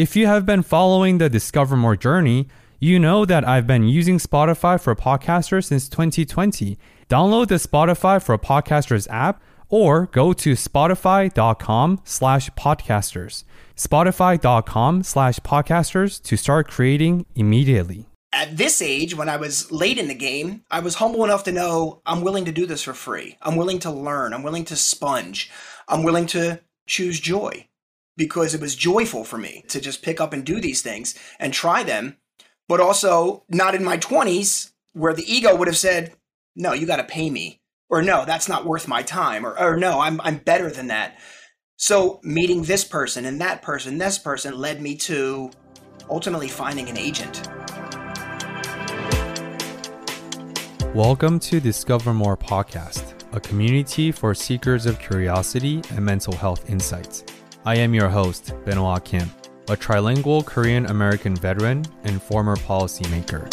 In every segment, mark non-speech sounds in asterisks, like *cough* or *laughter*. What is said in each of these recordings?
If you have been following the Discover More journey, you know that I've been using Spotify for Podcasters since 2020. Download the Spotify for Podcasters app or go to spotify.com slash podcasters. Spotify.com slash podcasters to start creating immediately. At this age, when I was late in the game, I was humble enough to know I'm willing to do this for free. I'm willing to learn. I'm willing to sponge. I'm willing to choose joy because it was joyful for me to just pick up and do these things and try them, but also not in my 20s where the ego would have said, no, you got to pay me, or no, that's not worth my time, or, or no, I'm, I'm better than that. So meeting this person and that person, this person led me to ultimately finding an agent. Welcome to Discover More Podcast, a community for seekers of curiosity and mental health insights. I am your host, Benoit Kim, a trilingual Korean American veteran and former policymaker.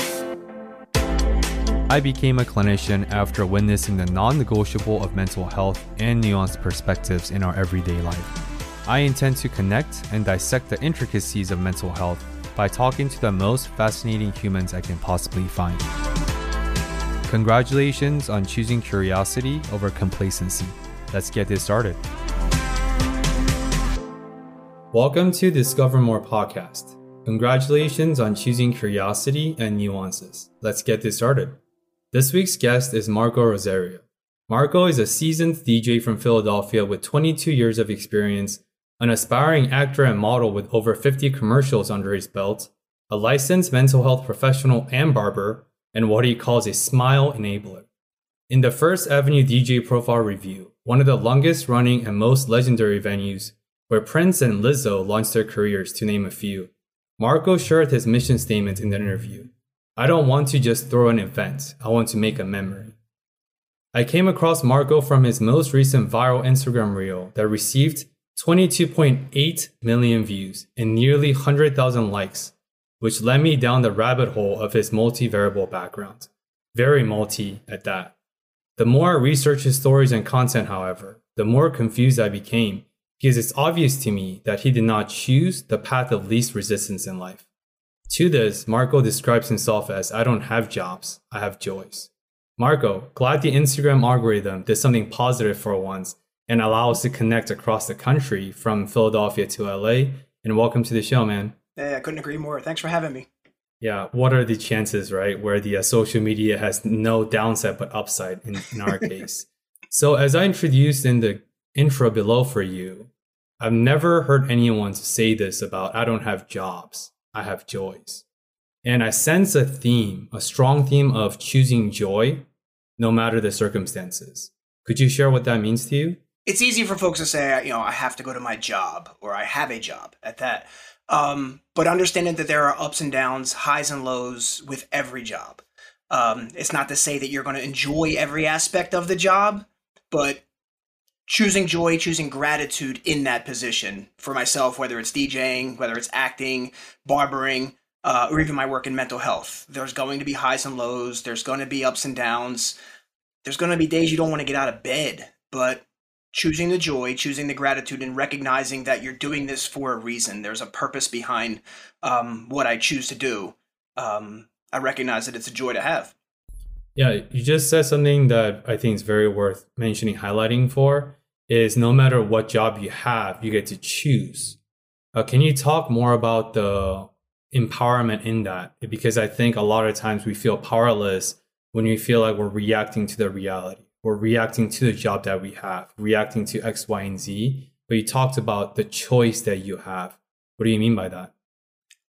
I became a clinician after witnessing the non negotiable of mental health and nuanced perspectives in our everyday life. I intend to connect and dissect the intricacies of mental health by talking to the most fascinating humans I can possibly find. Congratulations on choosing curiosity over complacency. Let's get this started. Welcome to Discover More podcast. Congratulations on choosing curiosity and nuances. Let's get this started. This week's guest is Marco Rosario. Marco is a seasoned DJ from Philadelphia with 22 years of experience, an aspiring actor and model with over 50 commercials under his belt, a licensed mental health professional and barber, and what he calls a smile enabler. In the First Avenue DJ Profile Review, one of the longest running and most legendary venues, where Prince and Lizzo launched their careers, to name a few. Marco shared his mission statement in the interview I don't want to just throw an event, I want to make a memory. I came across Marco from his most recent viral Instagram reel that received 22.8 million views and nearly 100,000 likes, which led me down the rabbit hole of his multivariable background. Very multi at that. The more I researched his stories and content, however, the more confused I became because it's obvious to me that he did not choose the path of least resistance in life. To this, Marco describes himself as I don't have jobs, I have joys. Marco, glad the Instagram algorithm did something positive for once and allow us to connect across the country from Philadelphia to LA. And welcome to the show, man. Hey, I couldn't agree more. Thanks for having me. Yeah, what are the chances, right, where the uh, social media has no downside but upside in, in our *laughs* case? So, as I introduced in the intro below for you, I've never heard anyone say this about I don't have jobs, I have joys. And I sense a theme, a strong theme of choosing joy no matter the circumstances. Could you share what that means to you? It's easy for folks to say, you know, I have to go to my job or I have a job at that. Um, but understanding that there are ups and downs, highs and lows with every job. Um, it's not to say that you're going to enjoy every aspect of the job, but choosing joy, choosing gratitude in that position for myself, whether it's DJing, whether it's acting, barbering, uh, or even my work in mental health. There's going to be highs and lows. There's going to be ups and downs. There's going to be days you don't want to get out of bed, but choosing the joy, choosing the gratitude, and recognizing that you're doing this for a reason. There's a purpose behind um, what I choose to do. Um, I recognize that it's a joy to have. Yeah, you just said something that I think is very worth mentioning, highlighting for is no matter what job you have, you get to choose. Uh, can you talk more about the empowerment in that? Because I think a lot of times we feel powerless when we feel like we're reacting to the reality. We're reacting to the job that we have, reacting to X, Y, and Z. But you talked about the choice that you have. What do you mean by that?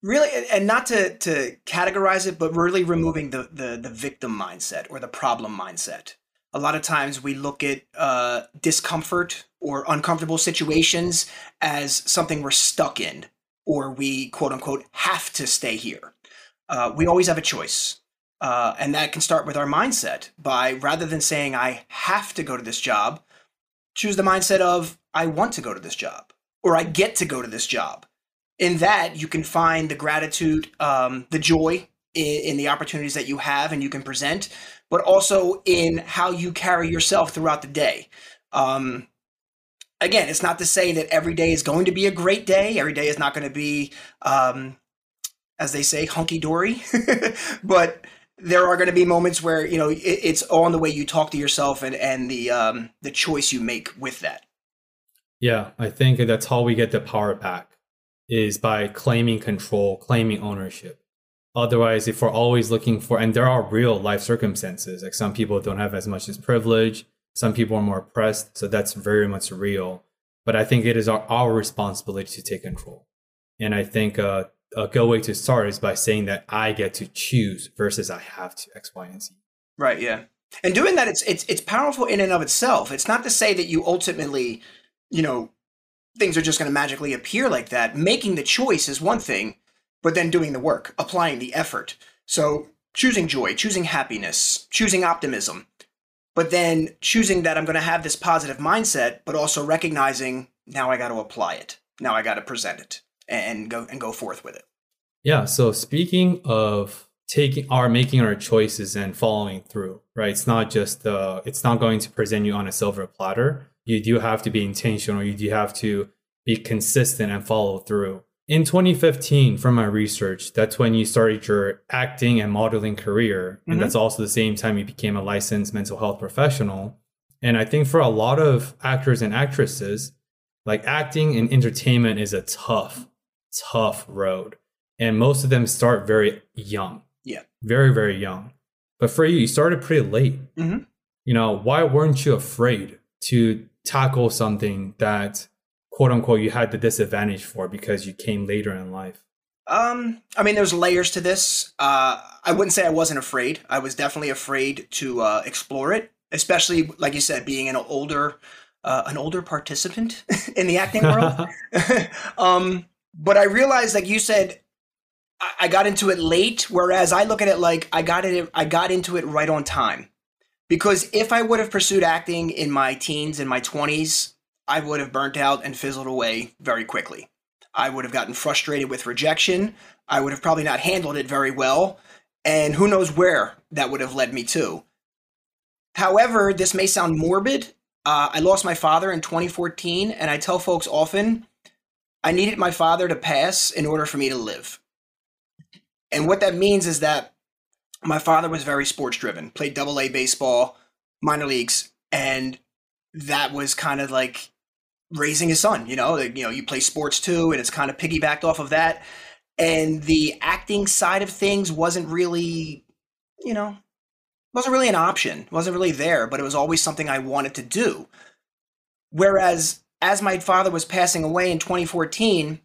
Really, and not to to categorize it, but really removing the the, the victim mindset or the problem mindset a lot of times we look at uh, discomfort or uncomfortable situations as something we're stuck in. or we quote unquote have to stay here. Uh, we always have a choice. Uh, and that can start with our mindset by rather than saying, I have to go to this job, choose the mindset of, I want to go to this job or I get to go to this job. In that, you can find the gratitude, um, the joy in, in the opportunities that you have and you can present, but also in how you carry yourself throughout the day. Um, again, it's not to say that every day is going to be a great day. Every day is not going to be, um, as they say, hunky dory. *laughs* but there are going to be moments where you know it, it's in the way you talk to yourself and and the um, the choice you make with that. Yeah, I think that's how we get the power back is by claiming control, claiming ownership. Otherwise, if we're always looking for, and there are real life circumstances, like some people don't have as much as privilege, some people are more oppressed, so that's very much real. But I think it is our, our responsibility to take control. And I think uh, a good way to start is by saying that I get to choose versus I have to X, Y, and Z. Right. Yeah. And doing that, it's it's it's powerful in and of itself. It's not to say that you ultimately, you know, things are just going to magically appear like that. Making the choice is one thing, but then doing the work, applying the effort. So choosing joy, choosing happiness, choosing optimism, but then choosing that I'm going to have this positive mindset, but also recognizing now I got to apply it. Now I got to present it and go and go forth with it. Yeah. So speaking of taking our making our choices and following through, right? It's not just uh, it's not going to present you on a silver platter. You do have to be intentional. You do have to be consistent and follow through. In 2015, from my research, that's when you started your acting and modeling career. And mm-hmm. that's also the same time you became a licensed mental health professional. And I think for a lot of actors and actresses, like acting and entertainment is a tough, tough road. And most of them start very young. Yeah. Very, very young. But for you, you started pretty late. Mm-hmm. You know, why weren't you afraid to tackle something that quote unquote you had the disadvantage for because you came later in life? Um, I mean, there's layers to this. Uh, I wouldn't say I wasn't afraid. I was definitely afraid to uh, explore it, especially like you said, being an older, uh, an older participant *laughs* in the acting world. *laughs* *laughs* um, but I realized, like you said, I, I got into it late. Whereas I look at it like I got it, I got into it right on time. Because if I would have pursued acting in my teens and my twenties, I would have burnt out and fizzled away very quickly. I would have gotten frustrated with rejection. I would have probably not handled it very well. And who knows where that would have led me to. However, this may sound morbid. Uh, I lost my father in 2014, and I tell folks often I needed my father to pass in order for me to live. And what that means is that my father was very sports driven, played double A baseball, minor leagues, and that was kind of like raising his son. You know, you know, you play sports too, and it's kind of piggybacked off of that. And the acting side of things wasn't really, you know, wasn't really an option. wasn't really there, but it was always something I wanted to do. Whereas as my father was passing away in 2014,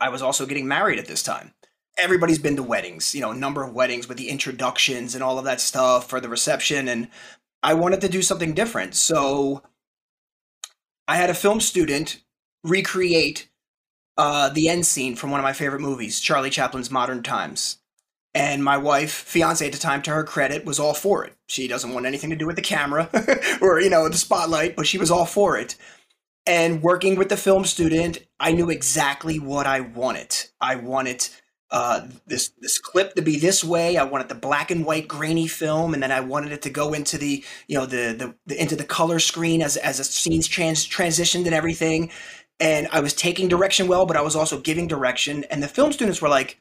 I was also getting married at this time. Everybody's been to weddings, you know, a number of weddings with the introductions and all of that stuff for the reception. And I wanted to do something different. So I had a film student recreate uh, the end scene from one of my favorite movies, Charlie Chaplin's Modern Times. And my wife, fiance at the time, to her credit, was all for it. She doesn't want anything to do with the camera *laughs* or, you know, the spotlight, but she was all for it. And working with the film student, I knew exactly what I wanted. I wanted uh, this this clip to be this way. I wanted the black and white grainy film, and then I wanted it to go into the you know the the, the into the color screen as as the scenes trans transitioned and everything. And I was taking direction well, but I was also giving direction. And the film students were like,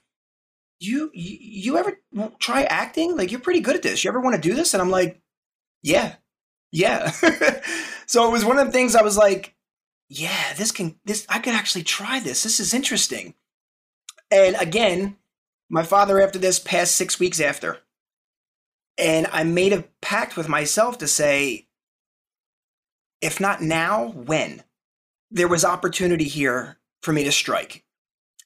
"You you, you ever try acting? Like you're pretty good at this. You ever want to do this?" And I'm like, "Yeah, yeah." *laughs* so it was one of the things I was like, "Yeah, this can this I could actually try this. This is interesting." And again, my father after this passed six weeks after. And I made a pact with myself to say, if not now, when? There was opportunity here for me to strike.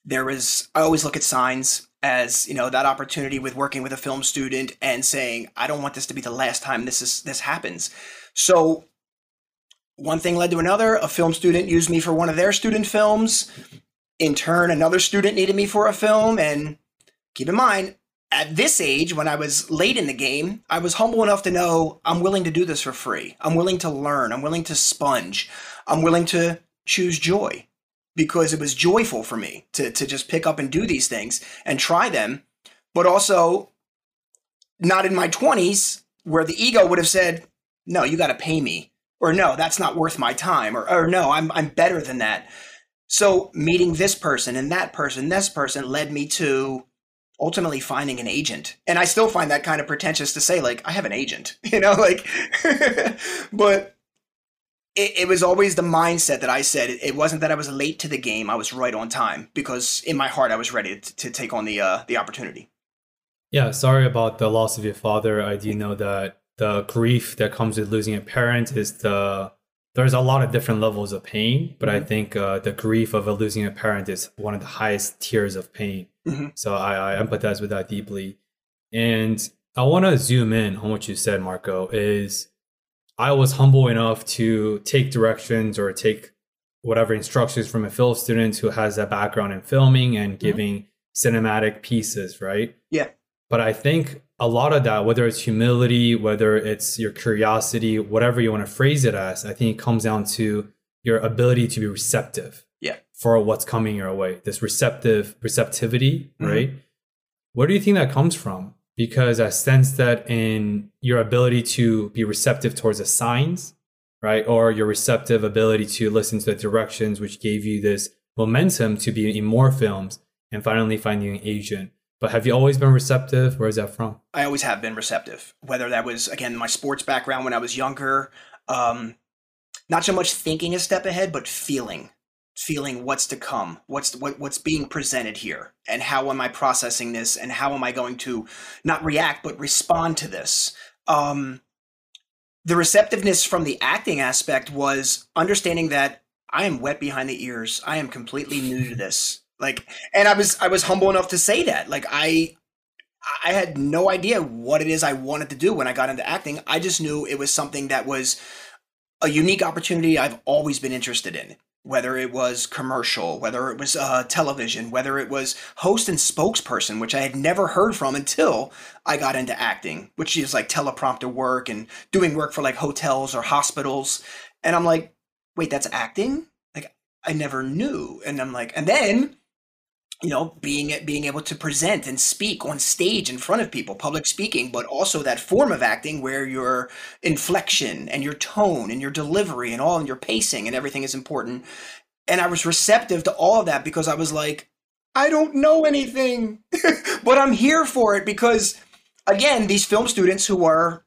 There was, I always look at signs as, you know, that opportunity with working with a film student and saying, I don't want this to be the last time this is, this happens. So one thing led to another. A film student used me for one of their student films in turn, another student needed me for a film. And keep in mind, at this age, when I was late in the game, I was humble enough to know I'm willing to do this for free. I'm willing to learn. I'm willing to sponge. I'm willing to choose joy because it was joyful for me to, to just pick up and do these things and try them. But also, not in my 20s, where the ego would have said, no, you got to pay me. Or no, that's not worth my time. Or, or no, I'm, I'm better than that. So meeting this person and that person, this person led me to ultimately finding an agent. And I still find that kind of pretentious to say, like, I have an agent, *laughs* you know, like, *laughs* but it, it, was always the mindset that I said. It, wasn't that I was late to the game. I was right on time because in my heart, I was ready to, to take on the, uh, the opportunity. Yeah. Sorry about the loss of your father. I do know that the grief that comes with losing a parent is the there's a lot of different levels of pain, but mm-hmm. I think uh, the grief of losing a parent is one of the highest tiers of pain. Mm-hmm. So I, I, empathize with that deeply. And I want to zoom in on what you said, Marco. Is I was humble enough to take directions or take whatever instructions from a film student who has a background in filming and mm-hmm. giving mm-hmm. cinematic pieces, right? Yeah. But I think a lot of that, whether it's humility, whether it's your curiosity, whatever you want to phrase it as, I think it comes down to your ability to be receptive. Yeah. For what's coming your way. This receptive receptivity, mm-hmm. right? Where do you think that comes from? Because I sense that in your ability to be receptive towards the signs, right? Or your receptive ability to listen to the directions which gave you this momentum to be in more films and finally finding an agent but have you always been receptive? Where is that from? I always have been receptive. Whether that was again my sports background when I was younger, um, not so much thinking a step ahead, but feeling, feeling what's to come, what's what, what's being presented here, and how am I processing this, and how am I going to not react but respond to this. Um, the receptiveness from the acting aspect was understanding that I am wet behind the ears. I am completely new to *laughs* this. Like, and I was I was humble enough to say that. Like, I I had no idea what it is I wanted to do when I got into acting. I just knew it was something that was a unique opportunity I've always been interested in. Whether it was commercial, whether it was uh, television, whether it was host and spokesperson, which I had never heard from until I got into acting, which is like teleprompter work and doing work for like hotels or hospitals. And I'm like, wait, that's acting? Like, I never knew. And I'm like, and then you know being being able to present and speak on stage in front of people public speaking but also that form of acting where your inflection and your tone and your delivery and all and your pacing and everything is important. And i was receptive to all of that because i was like i don't know anything *laughs* but i'm here for it. Because again these film students who are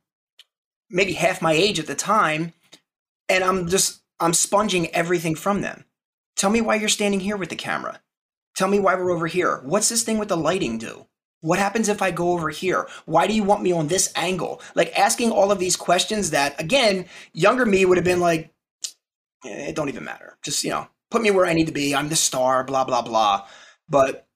maybe half my age at the time and i'm just i'm sponging everything from them. Tell me why you're standing here with the camera Tell me why we're over here. What's this thing with the lighting do? What happens if I go over here? Why do you want me on this angle? Like asking all of these questions that, again, younger me would have been like, eh, it don't even matter. Just, you know, put me where I need to be. I'm the star, blah, blah, blah. But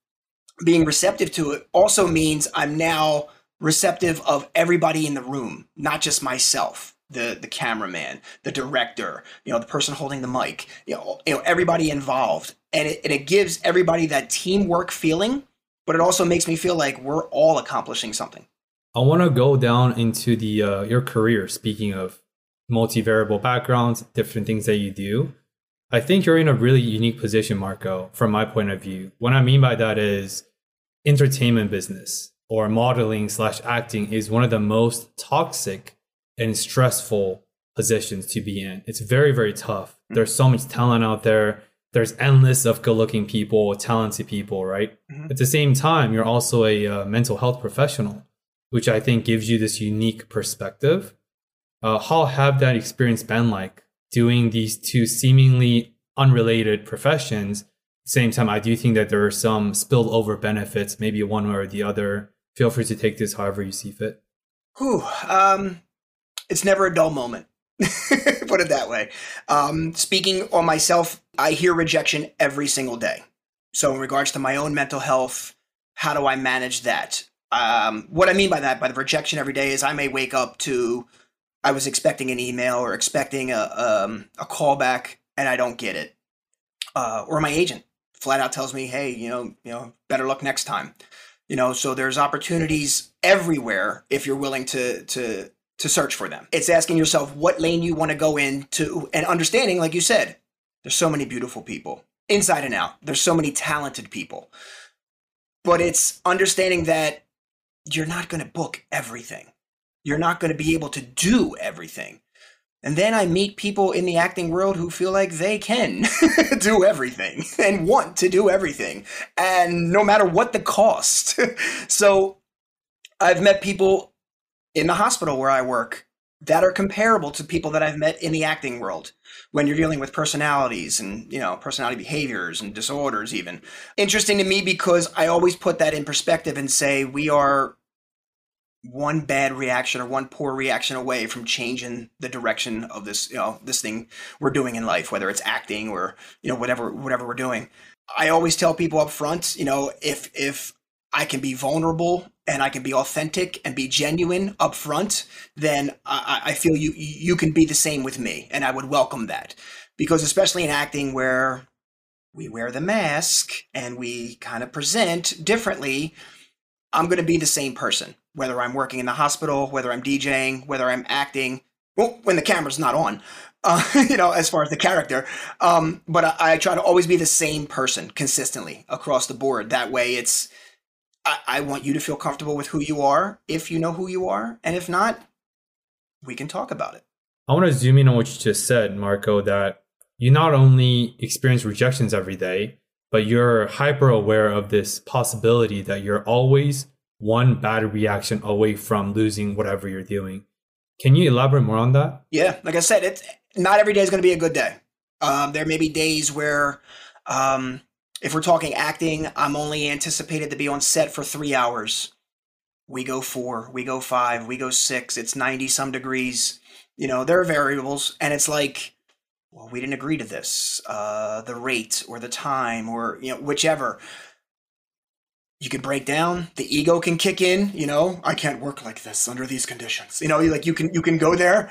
being receptive to it also means I'm now receptive of everybody in the room, not just myself the the cameraman, the director, you know, the person holding the mic, you know, you know everybody involved, and it, and it gives everybody that teamwork feeling, but it also makes me feel like we're all accomplishing something. I want to go down into the uh, your career. Speaking of multivariable backgrounds, different things that you do, I think you're in a really unique position, Marco. From my point of view, what I mean by that is entertainment business or modeling slash acting is one of the most toxic and stressful positions to be in. It's very, very tough. Mm-hmm. There's so much talent out there. There's endless of good-looking people, talented people, right? Mm-hmm. At the same time, you're also a uh, mental health professional, which I think gives you this unique perspective. Uh, how have that experience been like doing these two seemingly unrelated professions? Same time, I do think that there are some spillover benefits, maybe one way or the other. Feel free to take this however you see fit. Whew, um, it's never a dull moment. *laughs* Put it that way. Um, speaking on myself, I hear rejection every single day. So, in regards to my own mental health, how do I manage that? Um, what I mean by that, by the rejection every day, is I may wake up to I was expecting an email or expecting a um, a callback and I don't get it, uh, or my agent flat out tells me, "Hey, you know, you know, better luck next time." You know, so there's opportunities everywhere if you're willing to to to search for them. It's asking yourself what lane you want to go into and understanding, like you said, there's so many beautiful people inside and out. There's so many talented people. But it's understanding that you're not going to book everything. You're not going to be able to do everything. And then I meet people in the acting world who feel like they can *laughs* do everything and want to do everything. And no matter what the cost. *laughs* so I've met people in the hospital where I work that are comparable to people that I've met in the acting world when you're dealing with personalities and you know personality behaviors and disorders even. Interesting to me because i always put that in perspective and say we are one bad reaction or one poor reaction away from changing the direction of this you know this thing we're doing in life whether it's acting or you know whatever whatever we're doing. I always tell people up front you know if if i can be vulnerable and i can be authentic and be genuine up front then i, I feel you you can be the same with me and i would welcome that because especially in acting where we wear the mask and we kind of present differently i'm going to be the same person whether I'm working in the hospital, whether I'm DJing, whether I'm acting. Well, when the camera's not on, *laughs* uh, you know, as far as the character. Um, but I, I, try to always be the same person consistently across the board. That way, it's I, I want you to feel comfortable with who you are, if you know who you are, and if not, we can talk about it. I want to zoom in on what you just said, Marco. That you not only experience rejections every day, but you're hyper aware of this possibility that you're always one bad reaction away from losing whatever you're doing. Can you elaborate more on that? Yeah, like I said, it's not every day is going to be a good day. Um, there may be days where, um, if we're talking acting, I'm only anticipated to be on set for three hours. We go four, we go five, we go six. It's 90 some degrees. You know, there are variables, and it's like, well, we didn't agree to this. Uh, the rate or the time or, you know, whichever you can break down the ego can kick in you know i can't work like this under these conditions you know like you can you can go there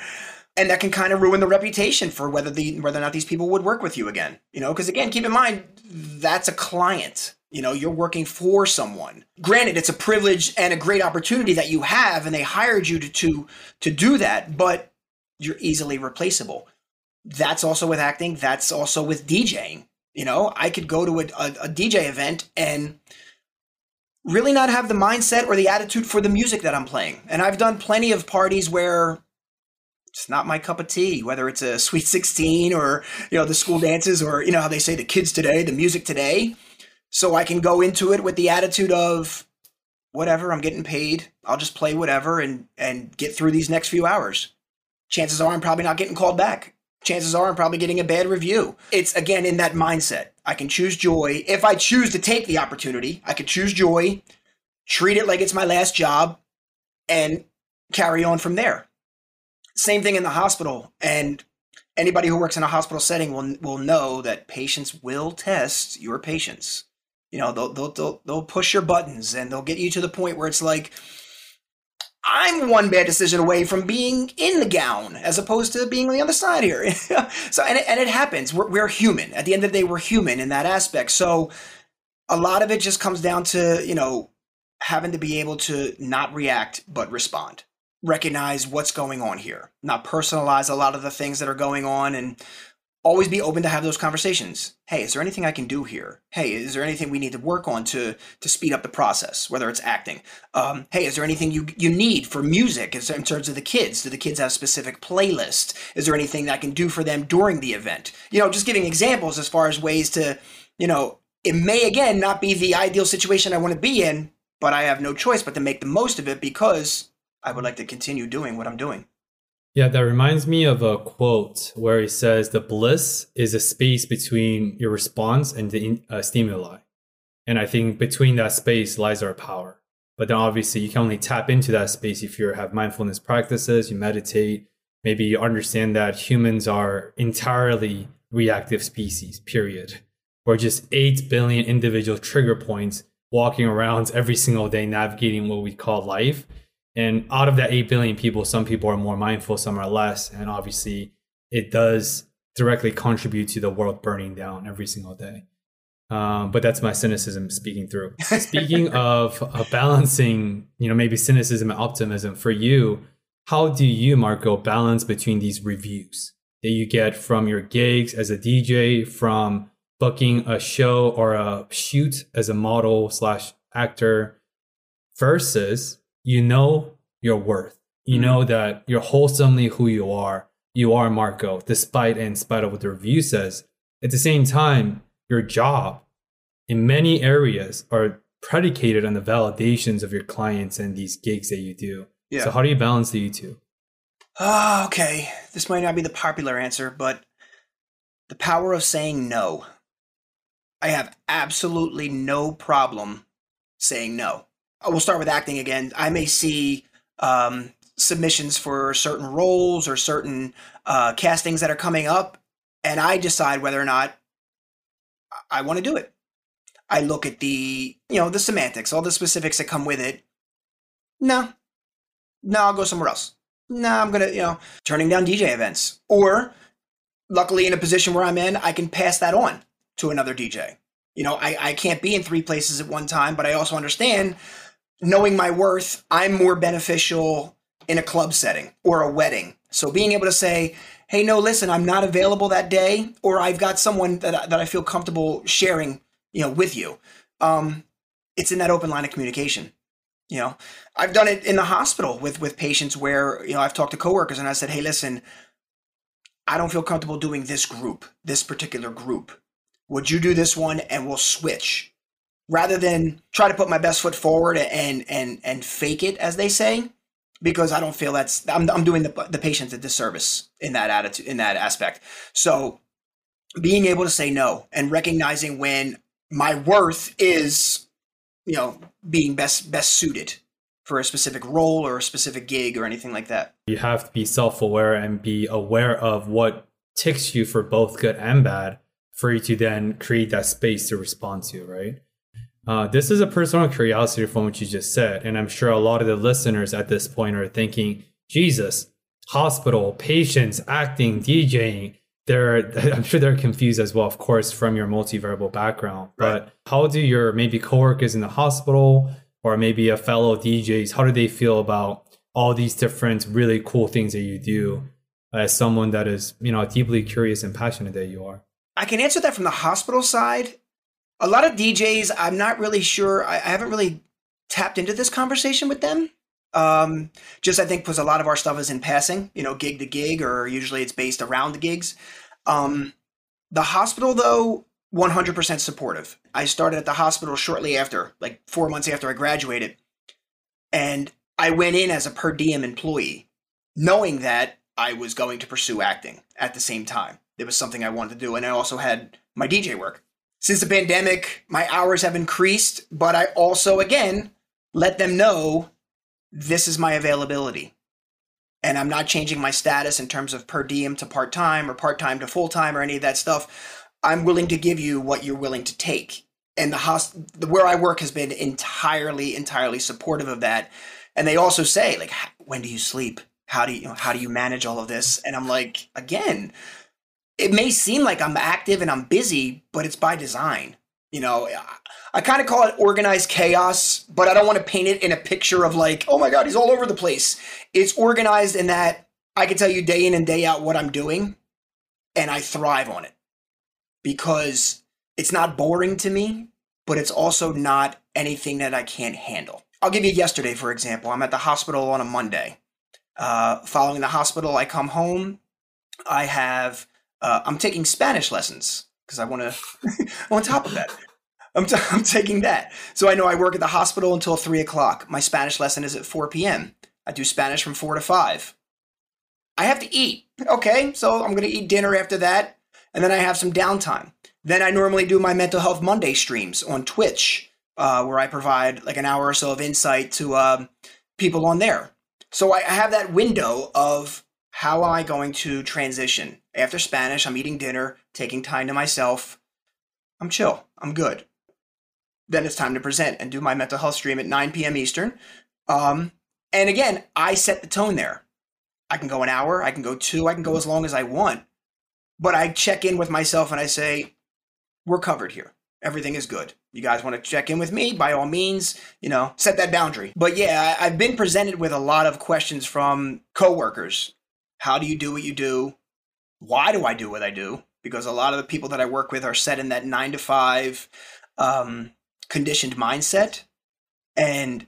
and that can kind of ruin the reputation for whether the whether or not these people would work with you again you know? Because again keep in mind that's a client you know? You're working for someone. Granted it's a privilege and a great opportunity that you have and they hired you to to, to do that but you're easily replaceable. That's also with acting. That's also with djing you know? I could go to a, a, a dj event and really not have the mindset or the attitude for the music that I'm playing. And I've done plenty of parties where it's not my cup of tea, whether it's a sweet 16 or, you know, the school dances or, you know, how they say the kids today, the music today. So I can go into it with the attitude of whatever, I'm getting paid. I'll just play whatever and and get through these next few hours. Chances are I'm probably not getting called back chances are I'm probably getting a bad review. It's again in that mindset. I can choose joy. If I choose to take the opportunity, I could choose joy, treat it like it's my last job, and carry on from there. Same thing in the hospital. And anybody who works in a hospital setting will will know that patients will test your patience. You know, they'll they'll they'll, they'll push your buttons and they'll get you to the point where it's like, I'm one bad decision away from being in the gown as opposed to being on the other side here. *laughs* so, and it, and it happens. We're, we're human. At the end of the day, we're human in that aspect. So, a lot of it just comes down to, you know, having to be able to not react, but respond. Recognize what's going on here, not personalize a lot of the things that are going on and always be open to have those conversations. Hey, is there anything I can do here? Hey, is there anything we need to work on to to speed up the process, whether it's acting? Um, hey, is there anything you you need for music in terms of the kids? Do the kids have a specific playlist? Is there anything that I can do for them during the event? You know, just giving examples as far as ways to, you know, it may again not be the ideal situation I want to be in, but I have no choice but to make the most of it because I would like to continue doing what I'm doing. Yeah, that reminds me of a quote where it says the bliss is a space between your response and the uh, stimuli. And I think between that space lies our power. But then obviously you can only tap into that space if you have mindfulness practices, you meditate, maybe you understand that humans are entirely reactive species, period. We're just 8 billion individual trigger points walking around every single day navigating what we call life and out of that 8 billion people, some people are more mindful, some are less. And obviously, it does directly contribute to the world burning down every single day. Um, but that's my cynicism speaking through. *laughs* Speaking of uh, balancing, you know, maybe cynicism and optimism for you, how do you, Marco, balance between these reviews that you get from your gigs as a DJ, from booking a show or a shoot as a model slash actor, versus you know your worth. You mm-hmm. know that you're wholesomely who you are. You are Marco, despite and in spite of what the review says. At the same time, your job in many areas are predicated on the validations of your clients and these gigs that you do. Yeah. So how do you balance the two? Oh, okay. This might not be the popular answer, but the power of saying no. I have absolutely no problem saying no. I will start with acting again. I may see um, submissions for certain roles or certain uh, castings that are coming up, and I decide whether or not I want to do it. I look at the, you know, the semantics, all the specifics that come with it. No, no, I'll go somewhere else. No, I'm gonna, you know, turning down DJ events. Or, luckily, in a position where I'm in, I can pass that on to another DJ. You know, I, I can't be in three places at one time, but I also understand knowing my worth, I'm more beneficial in a club setting or a wedding. So being able to say, hey, no, listen, I'm not available that day, or I've got someone that, that I feel comfortable sharing, you know, with you. Um, it's in that open line of communication. You know, I've done it in the hospital with with patients where you know I've talked to coworkers and I said, hey, listen, I don't feel comfortable doing this group, this particular group. Would you do this one and we'll switch? Rather than try to put my best foot forward and and and fake it, as they say, because I don't feel that's I'm, I'm doing the, the patient a disservice in that attitude in that aspect. So being able to say no and recognizing when my worth is you know being best best suited for a specific role or a specific gig or anything like that. You have to be self-aware and be aware of what ticks you for both good and bad for you to then create that space to respond to, right? Uh, this is a personal curiosity from what you just said, and I'm sure a lot of the listeners at this point are thinking, Jesus, hospital, patients, acting, DJing. They're, *laughs* I'm sure they're confused as well, of course, from your multivariable background. Right. But how do your maybe coworkers in the hospital or maybe a fellow DJs, how do they feel about all these different really cool things that you do as someone that is, you know, deeply curious and passionate that you are? I can answer that from the hospital side a lot of DJs, I'm not really sure. I, I haven't really tapped into this conversation with them. Um, just I think because a lot of our stuff is in passing, you know, gig to gig, or usually it's based around the gigs. Um, the hospital, though, 100% supportive. I started at the hospital shortly after, like four months after I graduated, and I went in as a per diem employee, knowing that I was going to pursue acting at the same time. It was something I wanted to do, and I also had my DJ work since the pandemic, my hours have increased, but I also, again, let them know this is my availability. And I'm not changing my status in terms of per diem to part time or part time to full time or any of that stuff. I'm willing to give you what you're willing to take. And the host, where I work has been entirely, entirely supportive of that. And they also say, like, when do you sleep? How do you, how do you manage all of this? And I'm like, again, it may seem like I'm active and I'm busy, but it's by design. You know, I kind of call it organized chaos, but I don't want to paint it in a picture of like, oh my God, he's all over the place. It's organized in that I can tell you day in and day out what I'm doing, and I thrive on it because it's not boring to me, but it's also not anything that I can't handle. I'll give you yesterday, for example. I'm at the hospital on a Monday. Uh, following the hospital, I come home. I have uh, I'm taking Spanish lessons because I want to. *laughs* on top of that, I'm, t- *laughs* I'm taking that. So I know I work at the hospital until three o'clock. My Spanish lesson is at 4 p.m. I do Spanish from four to five. I have to eat. Okay, so I'm going to eat dinner after that, and then I have some downtime. Then I normally do my Mental Health Monday streams on Twitch, uh, where I provide like an hour or so of insight to uh, people on there. So I have that window of how am I going to transition? After Spanish, I'm eating dinner, taking time to myself. I'm chill. I'm good. Then it's time to present and do my mental health stream at 9 p.m. Eastern. Um, and again, I set the tone there. I can go an hour, I can go two, I can go as long as I want. But I check in with myself and I say, we're covered here. everything is good. You guys want to check in with me? By all means, you know, set that boundary. But yeah, I've been presented with a lot of questions from coworkers. How do you do what you do? Why do I do what I do? Because a lot of the people that I work with are set in that nine to five um, conditioned mindset. And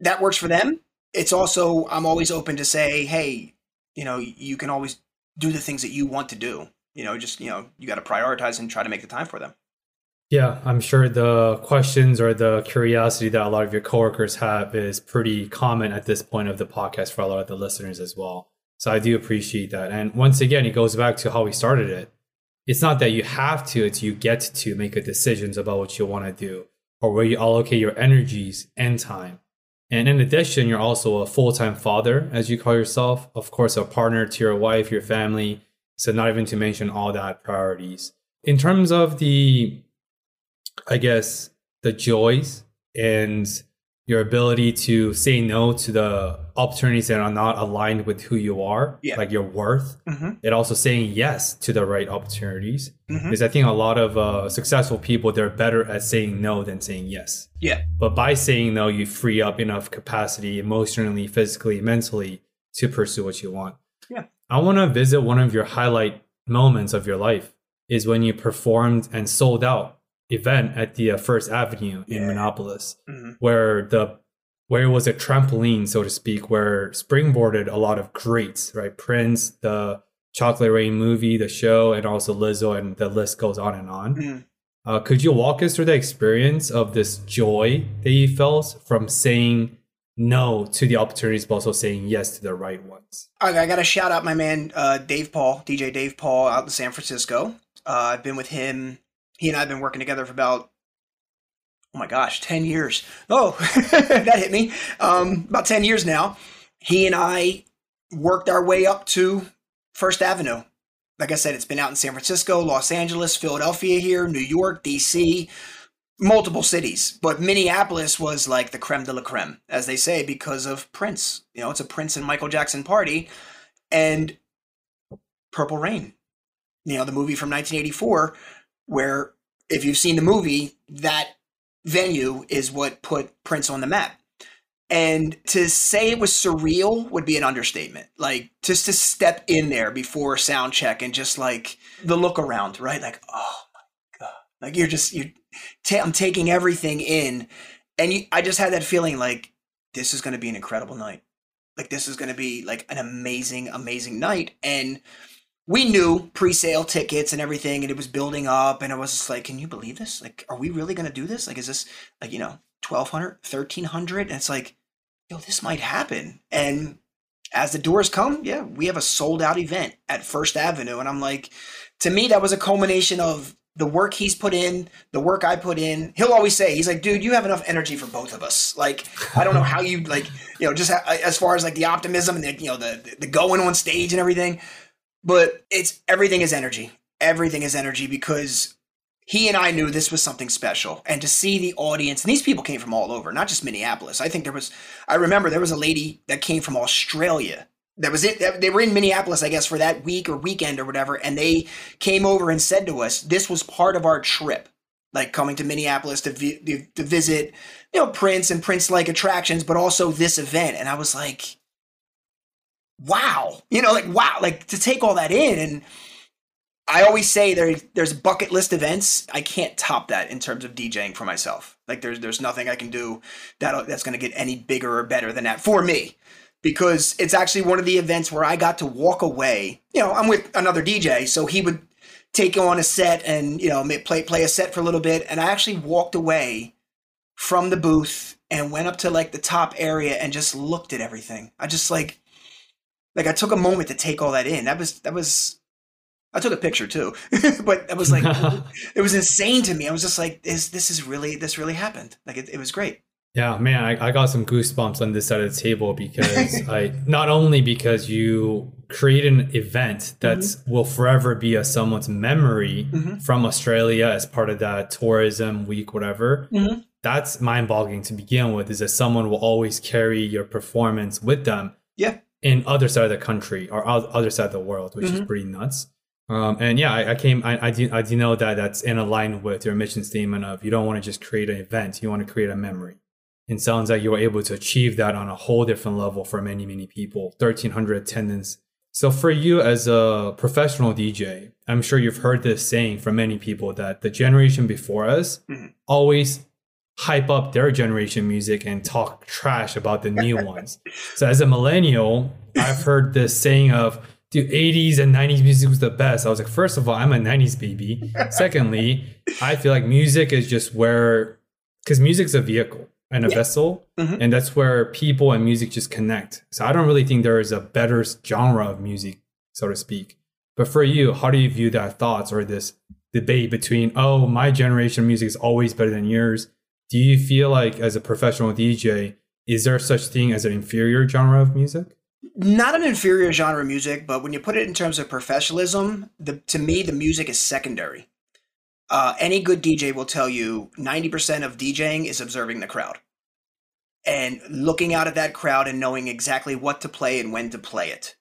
that works for them. It's also, I'm always open to say, hey, you know, you can always do the things that you want to do. You know, just, you know, you got to prioritize and try to make the time for them. Yeah, I'm sure the questions or the curiosity that a lot of your coworkers have is pretty common at this point of the podcast for a lot of the listeners as well. So I do appreciate that. And once again, it goes back to how we started it. It's not that you have to, it's you get to make a decisions about what you want to do or where you allocate your energies and time. And in addition, you're also a full time father, as you call yourself. Of course, a partner to your wife, your family. So, not even to mention all that priorities. In terms of the, I guess, the joys and your ability to say no to the opportunities that are not aligned with who you are, Yeah. like your worth, Mm-hmm. and also saying yes to the right opportunities. Mhm. Because I think a lot of uh, successful people, they're better at saying no than saying yes. Yeah. But by saying no, you free up enough capacity emotionally, physically, mentally to pursue what you want. Yeah. I want to visit one of your highlight moments of your life is when you performed and sold out event at the uh, First Avenue in Yeah. Minneapolis, hmm where the where it was a trampoline, so to speak, where springboarded a lot of greats, right? Prince, the Chocolate Rain movie, the show, and also Lizzo, and the list goes on and on. Mhm. Uh, could you walk us through the experience of this joy that you felt from saying no to the opportunities, but also saying yes to the right ones? I, I got to shout out my man uh, Dave Paul, DJ Dave Paul, out in San Francisco. Uh, I've been with him. He and I have been working together for about oh my gosh, ten years. Oh, *laughs* that hit me. Um, about ten years now. He and I worked our way up to First Avenue. Like I said, it's been out in San Francisco, Los Angeles, Philadelphia, here, New York, D.C multiple cities, but Minneapolis was like the creme de la creme, as they say, because of Prince. You know, it's a Prince and Michael Jackson party, and Purple Rain. You know, the movie from 1984, where if you've seen the movie, that venue is what put Prince on the map. And to say it was surreal would be an understatement. Like just to step in there before sound check and just like the look around, right? Like, oh my god, like you're just you're ta- I'm taking everything in, and you, I just had that feeling like this is going to be an incredible night. Like this is going to be like an amazing, amazing night, and we knew pre-sale tickets and everything, and it was building up, and i was just like, can you believe this? Like, are we really going to do this? Like, is this like you know 1200 1300 and it's like yo this might happen and as the doors come yeah we have a sold out event at first avenue and i'm like to me that was a culmination of the work he's put in the work i put in he'll always say he's like dude you have enough energy for both of us like i don't know how you like you know just ha- as far as like the optimism and the you know the the going on stage and everything but it's everything is energy everything is energy because he and I knew this was something special. And to see the audience, and these people came from all over, not just Minneapolis. I think there was, I remember there was a lady that came from Australia. That was it. They were in Minneapolis, I guess, for that week or weekend or whatever. And they came over and said to us, this was part of our trip, like coming to Minneapolis to, vi- to visit, you know, Prince and Prince like attractions, but also this event. And I was like, wow, you know, like, wow, like to take all that in. And, I always say there there's bucket list events. I can't top that in terms of DJing for myself. Like there's there's nothing I can do that that's going to get any bigger or better than that for me because it's actually one of the events where I got to walk away. You know, I'm with another DJ, so he would take on a set and you know play play a set for a little bit, and I actually walked away from the booth and went up to like the top area and just looked at everything. I just like like I took a moment to take all that in. That was that was I took a picture too, *laughs* but it was like *laughs* it was insane to me. I was just like, "Is this is really this really happened?" Like it, it was great. Yeah, man, I, I got some goosebumps on this side of the table because *laughs* I not only because you create an event that Mm-hmm. will forever be a someone's memory Mhm. from Australia as part of that tourism week, whatever. Mhm. That's mind boggling to begin with. Is that someone will always carry your performance with them Yeah. In other side of the country or other side of the world, which is Mhm. pretty nuts. Um, and yeah, I, I came. I, I do. I do know that that's in line with your mission statement of you don't want to just create an event. You want to create a memory. And sounds like you were able to achieve that on a whole different level for many, many people. Thirteen hundred attendance. So for you as a professional DJ, I'm sure you've heard this saying from many people that the generation before us mm-hmm. always hype up their generation music and talk trash about the new ones. So as a millennial, I've heard this saying of the 80s and 90s music was the best. I was like, first of all, I'm a 90s baby. Secondly, I feel like music is just where because music's a vehicle and a yeah. vessel, mm-hmm. and that's where people and music just connect. So I don't really think there is a better genre of music, so to speak. But for you, how do you view that thoughts or this debate between, oh, my generation music is always better than yours? Do you feel like as a professional DJ, is there such thing as an inferior genre of music? Not an inferior genre of music, but when you put it in terms of professionalism, the, to me, the music is secondary. Uh, any good DJ will tell you 90% of DJing is observing the crowd and looking out at that crowd and knowing exactly what to play and when to play it.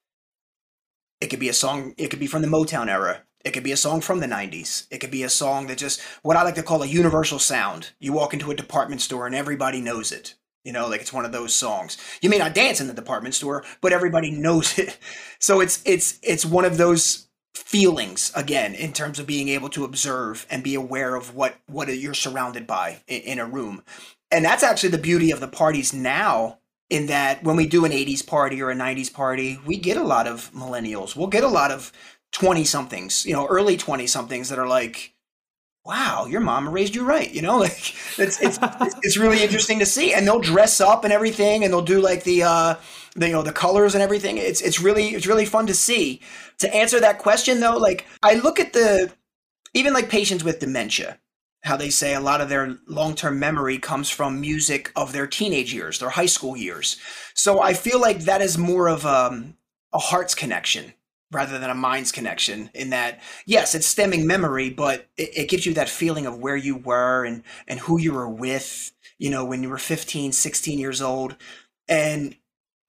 It could be a song, it could be from the Motown era. It could be a song from the 90s. It could be a song that just, what I like to call a universal sound. You walk into a department store and everybody knows it. You know, like it's one of those songs. You may not dance in the department store, but everybody knows it. *laughs* So it's it's it's one of those feelings again in terms of being able to observe and be aware of what what you're surrounded by in, in a room. And that's actually the beauty of the parties now in that when we do an 80s party or a 90s party, we get a lot of millennials. We'll get a lot of 20 somethings, you know, early 20 somethings that are like, wow, your mom raised you right. You know, *laughs* like it's, it's, *laughs* it's really interesting to see. And they'll dress up and everything and they'll do like the, uh, the, you know, the colors and everything. It's, it's really, it's really fun to see. To answer that question though, like I look at the, even like patients with dementia, how they say a lot of their long-term memory comes from music of their teenage years, their high school years. So I feel like that is more of a, um, a heart's connection rather than a mind's connection in that yes it's stemming memory but it, it, gives you that feeling of where you were and and who you were with you know when you were 15 16 years old and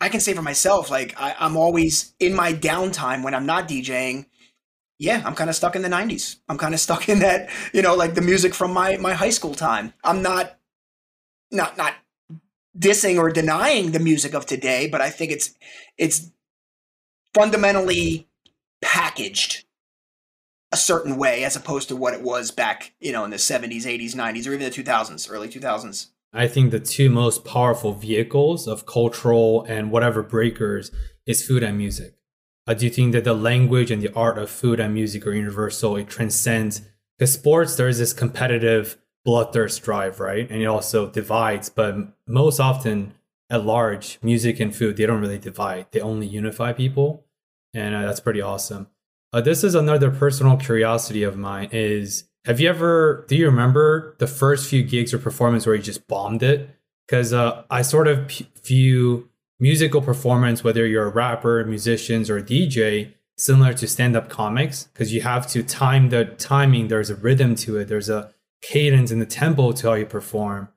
i can say for myself like I, i'm always in my downtime when i'm not djing yeah, I'm kind of stuck in the 90s. I'm kind of stuck in that, you know, like the music from my my high school time. I'm not not not dissing or denying the music of today, but I think it's it's fundamentally packaged a certain way as opposed to what it was back, you know, in the 70s, 80s, 90s, or even the 2000s, early 2000s. I think the two most powerful vehicles of cultural and whatever breakers is food and music. I do think that the language and the art of food and music are universal. It transcends because sports, there is this competitive bloodthirst drive, right? And it also divides, but most often at large, music and food, they don't really divide. They only unify people. And uh, that's pretty awesome. Uh, this is another personal curiosity of mine is have you ever, do you remember the first few gigs or performance where you just bombed it? Because uh, I sort of p- view musical performance, whether you're a rapper, musicians, or DJ, similar to stand-up comics, because you have to time the timing. There's a rhythm to it. There's a cadence and the tempo to how you perform.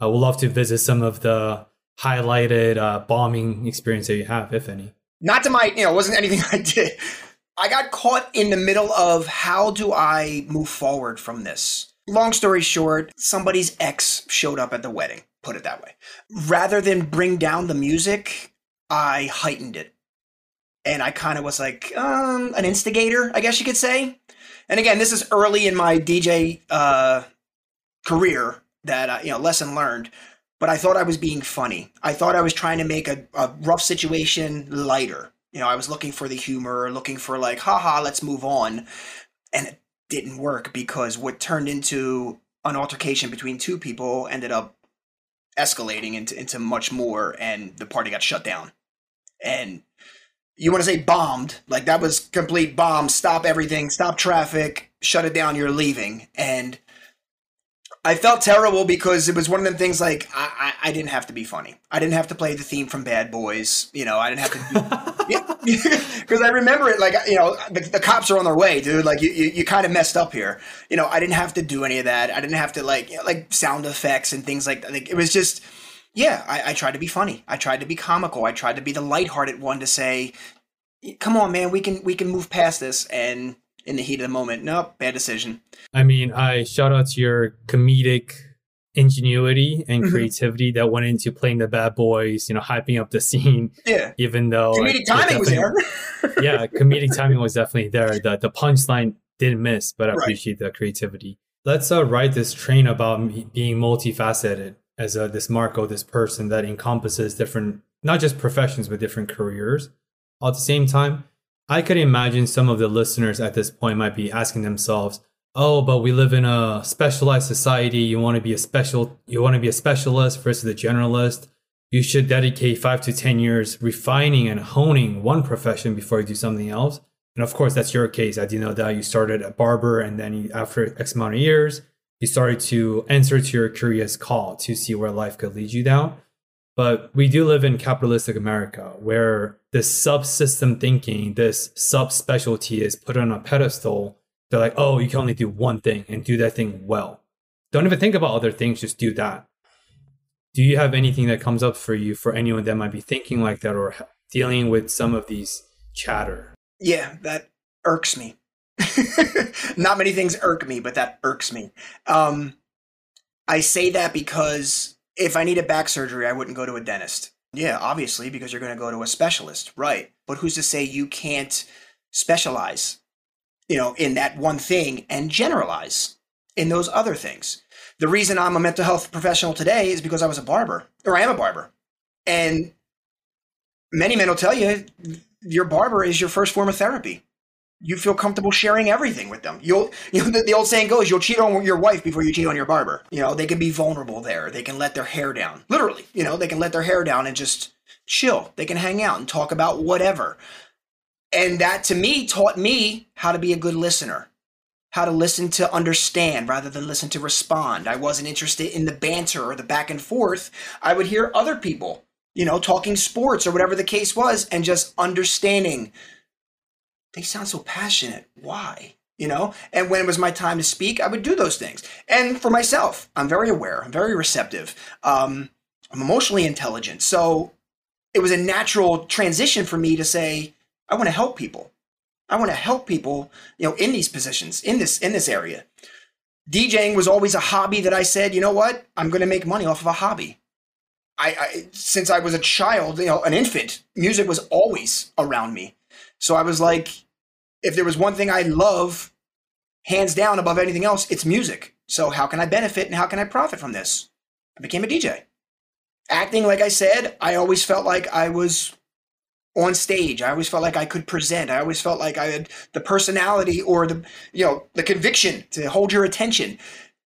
I would love to visit some of the highlighted uh, bombing experience that you have, if any. Not to my, you know, it wasn't anything *laughs* I did. I got caught in the middle of how do I move forward from this? Long story short, somebody's ex showed up at the wedding put it that way. Rather than bring down the music, I heightened it. And I kind of was like um, an instigator, I guess you could say. And again, this is early in my DJ uh, career that, you know, lesson learned. But I thought I was being funny. I thought I was trying to make a, a rough situation lighter. You know, I was looking for the humor, looking for like, haha, let's move on. And it didn't work because what turned into an altercation between two people ended up escalating into, into much more and the party got shut down and you want to say bombed like that was complete bomb stop everything stop traffic shut it down you're leaving and I felt terrible because it was one of them things like I, I, I, didn't have to be funny. I didn't have to play the theme from Bad Boys. You know, I didn't have to because *laughs* *laughs* I remember it like you know the, the, cops are on their way, dude. Like you, you, you kind of messed up here. You know, I didn't have to do any of that. I didn't have to like you know, like sound effects and things like that. Like, it was just yeah. I, I tried to be funny. I tried to be comical. I tried to be the lighthearted one to say, come on, man, we can we can move past this and in the heat of the moment. Nope, bad decision. I mean, I shout out to your comedic ingenuity and Mhm. creativity that went into playing the bad boys, you know, hyping up the *laughs* scene, Yeah. even though Comedic it timing was there. *laughs* yeah, comedic timing was definitely there. The the punchline didn't miss, but I Right. appreciate the creativity. Let's uh, ride this train about me being multifaceted as uh, this Marco, this person that encompasses different, not just professions, but different careers. All At the same time, I could imagine some of the listeners at this point might be asking themselves, "Oh, but we live in a specialized society. You want to be a special, you want to be a specialist versus a generalist." you should dedicate five to 10 years refining and honing one profession before you do something else. And of course, that's your case. I do know that you started a barber and then you, after X amount of years, you started to answer to your curious call to see where life could lead you down. But we do live in capitalistic America where this subsystem thinking, this subspecialty is put on a pedestal. They're like, oh, you can only do one thing and do that thing well. Don't even think about other things, just do that do you have anything that comes up for you for anyone that might be thinking like that or dealing with some of these chatter Yeah, that irks me. *laughs* Not many things irk me, but that irks me. Um, I say that because if I needed back surgery, I wouldn't go to a dentist. Yeah, obviously, because you're going to go to a specialist, right? But who's to say you can't specialize, you know, in that one thing and generalize in those other things? The reason I'm a mental health professional today is because I was a barber, or I am a barber, and many men will tell you your barber is your first form of therapy. You feel comfortable sharing everything with them. You'll, you know, the, the old saying goes, you'll cheat on your wife before you cheat on your barber. You know, they can be vulnerable there. They can let their hair down. Literally, you know, they can let their hair down and just chill. They can hang out and talk about whatever. And that to me taught me how to be a good listener, how to listen to understand rather than listen to respond. I wasn't interested in the banter or the back and forth. I would hear other people you know, talking sports or whatever the case was, and just understanding they sound so passionate. Why? You know, and when it was my time to speak, I would do those things. And for myself, I'm very aware, I'm very receptive, um, I'm emotionally intelligent. So it was a natural transition for me to say, I want to help people. I want to help people, you know, in these positions, in this in this area. DJing was always a hobby that I said, you know what, I'm going to make money off of a hobby. I, I since I was a child, you know, an infant, music was always around me. So I was like, if there was one thing I love, hands down above anything else, it's music. So how can I benefit and how can I profit from this? I became a DJ. Acting, like I said, I always felt like I was on stage. I always felt like I could present. I always felt like I had the personality or the you know the conviction to hold your attention.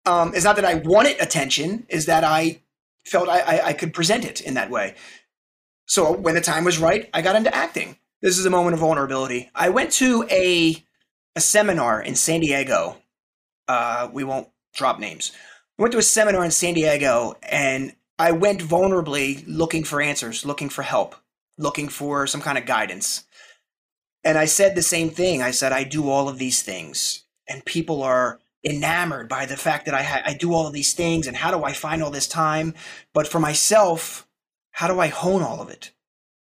Um, it's not that I wanted attention, is that I felt I, I, I could present it in that way. So when the time was right, I got into acting. This is a moment of vulnerability. I went to a a seminar in San Diego. Uh, we won't drop names. I went to a seminar in San Diego, and I went vulnerably looking for answers, looking for help, looking for some kind of guidance. And I said the same thing. I said, I do all of these things, and people are enamored by the fact that I, ha- I do all of these things, and how do I find all this time? But for myself, how do I hone all of it?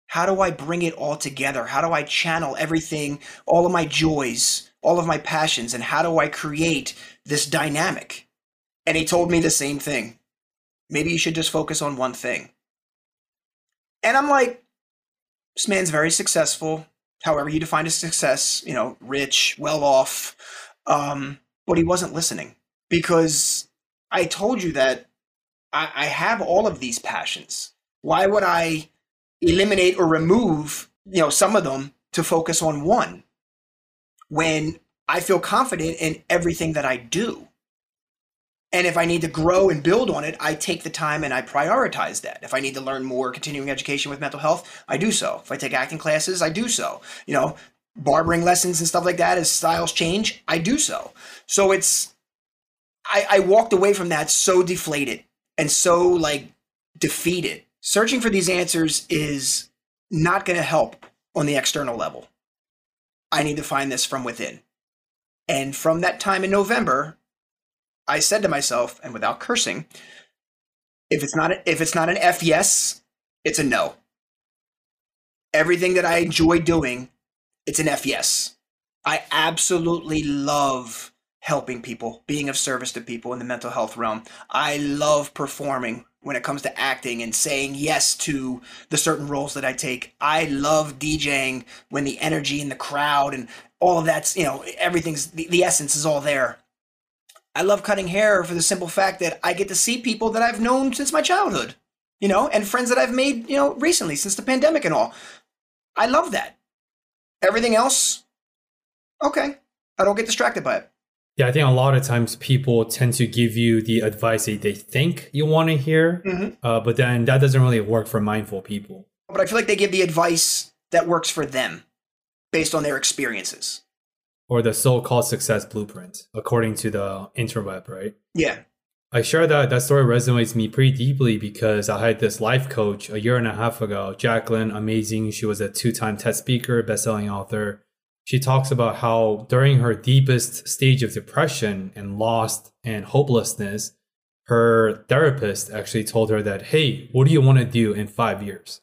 How do I bring it all together? How do I channel everything, all of my joys, all of my passions, and how do I create this dynamic? And he told me the same thing. Maybe you should just focus on one thing. And I'm like, this man's very successful, however you define a success, you know, rich, well off. Um, but he wasn't listening because I told you that I, I have all of these passions. Why would I eliminate or remove, you know, some of them to focus on one when I feel confident in everything that I do? And if I need to grow and build on it, I take the time and I prioritize that. If I need to learn more continuing education with mental health, I do so. If I take acting classes, I do so. You know, barbering lessons and stuff like that as styles change, I do so. So it's I, I walked away from that so deflated and so like defeated. Searching for these answers is not going to help on the external level. I need to find this from within. And from that time in November, I said to myself, and without cursing, if it's not a, if it's not an F yes, it's a no. Everything that I enjoy doing, it's an F yes. I absolutely love helping people, being of service to people in the mental health realm. I love performing when it comes to acting and saying yes to the certain roles that I take. I love DJing when the energy in the crowd and all of that's, you know, everything's the, the essence is all there. I love cutting hair for the simple fact that I get to see people that I've known since my childhood, you know, and friends that I've made, you know, recently since the pandemic and all. I love that. Everything else, okay. I don't get distracted by it. Yeah, I think a lot of times people tend to give you the advice that they think you want to hear, mm-hmm. uh, but then that doesn't really work for mindful people. But I feel like they give the advice that works for them based on their experiences. Or the so called success blueprint, according to the interweb, right? Yeah. I share that that story resonates me pretty deeply because I had this life coach a year and a half ago, Jacqueline, amazing. She was a two time TED speaker, best-selling author she talks about how during her deepest stage of depression and lost and hopelessness, her therapist actually told her that, Hey, what do you want to do in five years?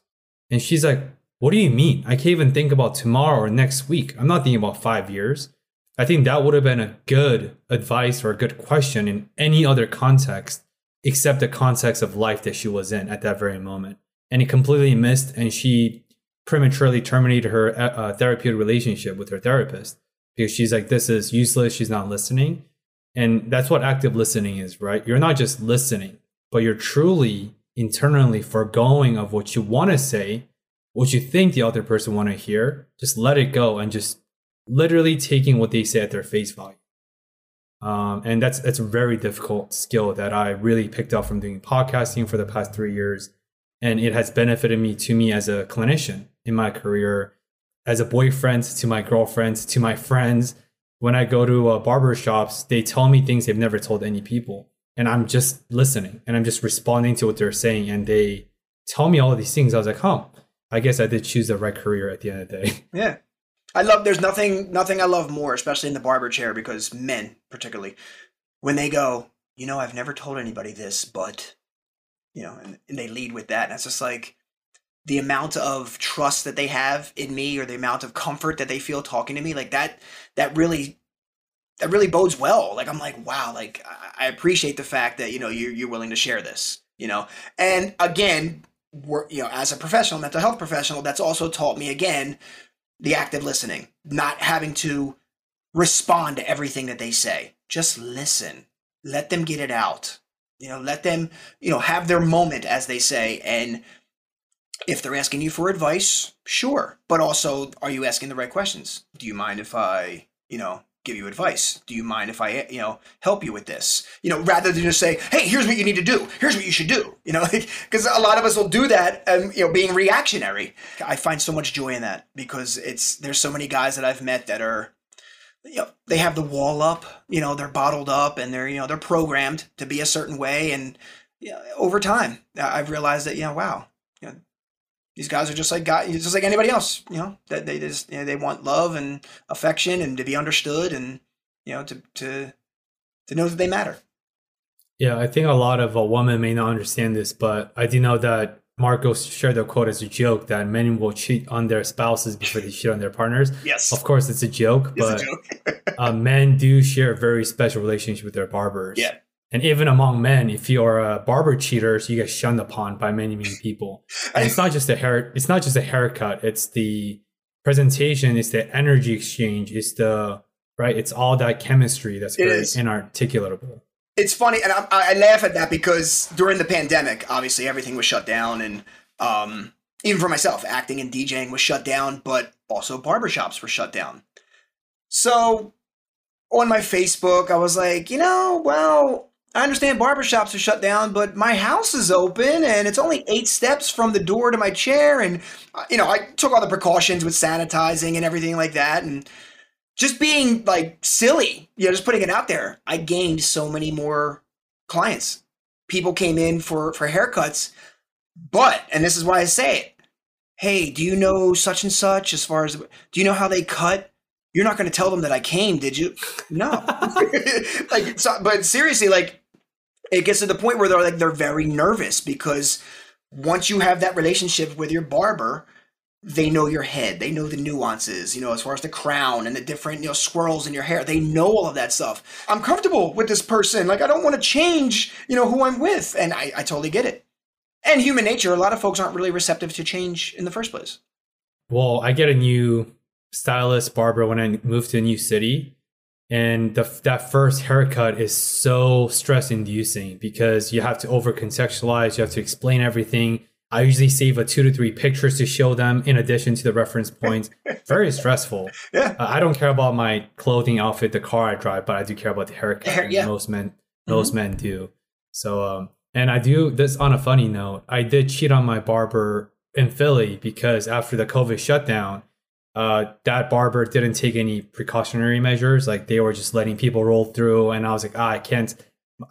And she's like, What do you mean? I can't even think about tomorrow or next week. I'm not thinking about five years. I think that would have been a good advice or a good question in any other context except the context of life that she was in at that very moment. And it completely missed, and she prematurely terminated her uh, uh, therapeutic relationship with her therapist because she's like, this is useless. She's not listening. And that's what active listening is, right? You're not just listening, but you're truly internally foregoing of what you want to say, what you think the other person want to hear. Just let it go and just literally taking what they say at their face value. Um, and that's that's a very difficult skill that I really picked up from doing podcasting for the past three years, and it has benefited me to me as a clinician in my career as a boyfriend to my girlfriends to my friends. When i go to uh, barber shops they tell me things they've never told any people. And i'm just listening and i'm just responding to what they're saying. And they tell me all these things. I was like huh i guess i did choose the right career at the end of the day. *laughs* Yeah. I love there's nothing nothing i love more especially in the barber chair because men particularly when they go you know i've never told anybody this but you know and, and they lead with that. And it's just like the amount of trust that they have in me or the amount of comfort that they feel talking to me like that that really that really bodes well. Like i'm like wow like i appreciate the fact that you know you're, you're willing to share this you know? And again we're, you know as a professional mental health professional that's also taught me again the active listening not having to respond to everything that they say. Just listen. Let them get it out. You know let them you know have their moment as they say and if they're asking you for advice, sure. But also, are you asking the right questions? Do you mind if I, you know, give you advice? Do you mind if I, you know, help you with this? You know, rather than just say, hey, here's what you need to do. Here's what you should do. You know, *laughs* because a lot of us will do that and, you know, being reactionary. I find so much joy in that because it's, there's so many guys that I've met that are, you know, they have the wall up, you know, they're bottled up and they're, you know, they're programmed to be a certain way. And you know, over time, I've realized that, you know, wow, these guys are just like guys, just like anybody else. You know, that they just you know, they want love and affection and to be understood and you know to to to know that they matter. Yeah, I think a lot of a women may not understand this, but I do know that Marcos shared the quote as a joke that men will cheat on their spouses before they cheat on their partners. *laughs* Yes, of course it's a joke, it's but a joke. *laughs* uh, men do share a very special relationship with their barbers. Yeah, and even among men, if you're a barber cheater, you get shunned upon by many, many *laughs* people. And it's not just a hair, it's not just a haircut. It's the presentation, it's the energy exchange, it's the right, it's all that chemistry that's very inarticulable. It's funny, and I, I, laugh at that because during the pandemic, obviously everything was shut down, and um, even for myself, acting and DJing was shut down, but also barbershops were shut down. So on my Facebook, I was like, you know, well, I understand barbershops are shut down, but my house is open and it's only eight steps from the door to my chair. And, uh, you know, I took all the precautions with sanitizing and everything like that. And just being like silly, you know, just putting it out there, I gained so many more clients. People came in for, for haircuts. But, and this is why I say it hey, do you know such and such as far as, do you know how they cut? You're not going to tell them that I came, did you? No. *laughs* like, so, but seriously, like, it gets to the point where they're like they're very nervous because once you have that relationship with your barber they know your head. They know the nuances you know as far as the crown and the different you know swirls in your hair. They know all of that stuff. I'm comfortable with this person. Like i don't want to change you know who i'm with. And I, I totally get it. And human nature a lot of folks aren't really receptive to change in the first place. Well i get a new stylist barber when i move to a new city and the, that first haircut is so stress inducing because you have to over contextualize you have to explain everything I usually save a two to three pictures to show them in addition to the reference points. *laughs* Very stressful. Yeah. Uh, I don't care about my clothing outfit, the car I drive, but I do care about the haircut. Hair, yeah. Most men, most mm-hmm. men do. So, um, and I do this on a funny note. I did cheat on my barber in Philly because after the COVID shutdown, uh, that barber didn't take any precautionary measures. Like they were just letting people roll through, and I was like, ah, I can't.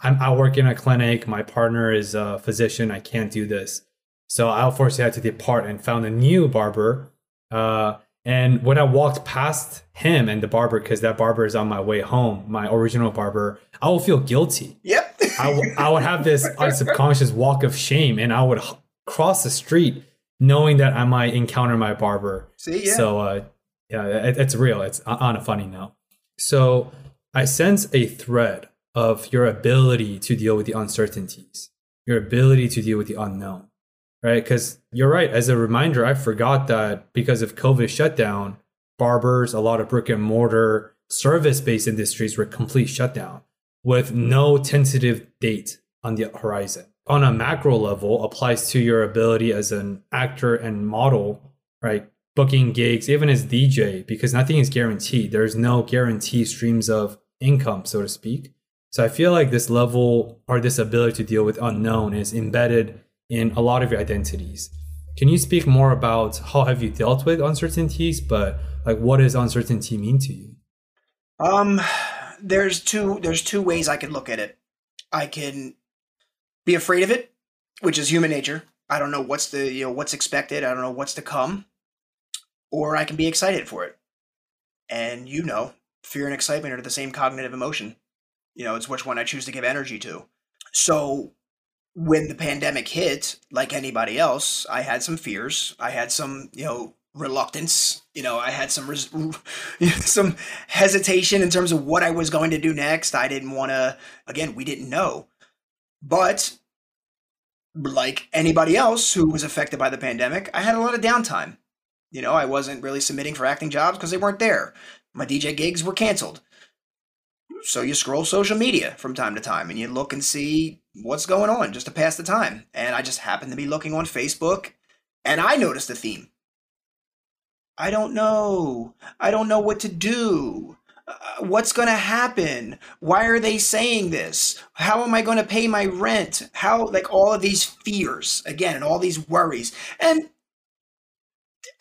I'm, I work in a clinic. My partner is a physician. I can't do this. So I unfortunately had to depart and found a new barber. Uh, and when I walked past him and the barber, because that barber is on my way home, my original barber, I will feel guilty. Yep. I, w- I would have this *laughs* subconscious walk of shame and I would h- cross the street knowing that I might encounter my barber. See, yeah. So, uh, yeah, it, it's real. It's on a funny note. So I sense a thread of your ability to deal with the uncertainties, your ability to deal with the unknown right? Because you're right. As a reminder, I forgot that because of COVID shutdown, barbers, a lot of brick and mortar service based industries were complete shutdown with no tentative date on the horizon. On a macro level, applies to your ability as an actor and model, right? Booking gigs, even as DJ, because nothing is guaranteed. There's no guaranteed streams of income, so to speak. So I feel like this level or this ability to deal with unknown is embedded in a lot of your identities. Can you speak more about how have you dealt with uncertainties, but like what does uncertainty mean to you? Um, there's two there's two ways I could look at it. I can be afraid of it, which is human nature. I don't know what's the you know what's expected. I don't know what's to come, or I can be excited for it. And you know, fear and excitement are the same cognitive emotion. You know, it's which one I choose to give energy to. So when the pandemic hit, like anybody else, I had some fears. I had some, you know, reluctance. You know, I had some res- *laughs* some hesitation in terms of what I was going to do next. I didn't want to. Again, we didn't know, but like anybody else who was affected by the pandemic, I had a lot of downtime. You know, I wasn't really submitting for acting jobs because they weren't there. My DJ gigs were canceled. So you scroll social media from time to time and you look and see what's going on just to pass the time. And I just happened to be looking on Facebook and I noticed a theme. I don't know. I don't know what to do. Uh, what's going to happen? Why are they saying this? How am I going to pay my rent? How, like, all of these fears, again, and all these worries. And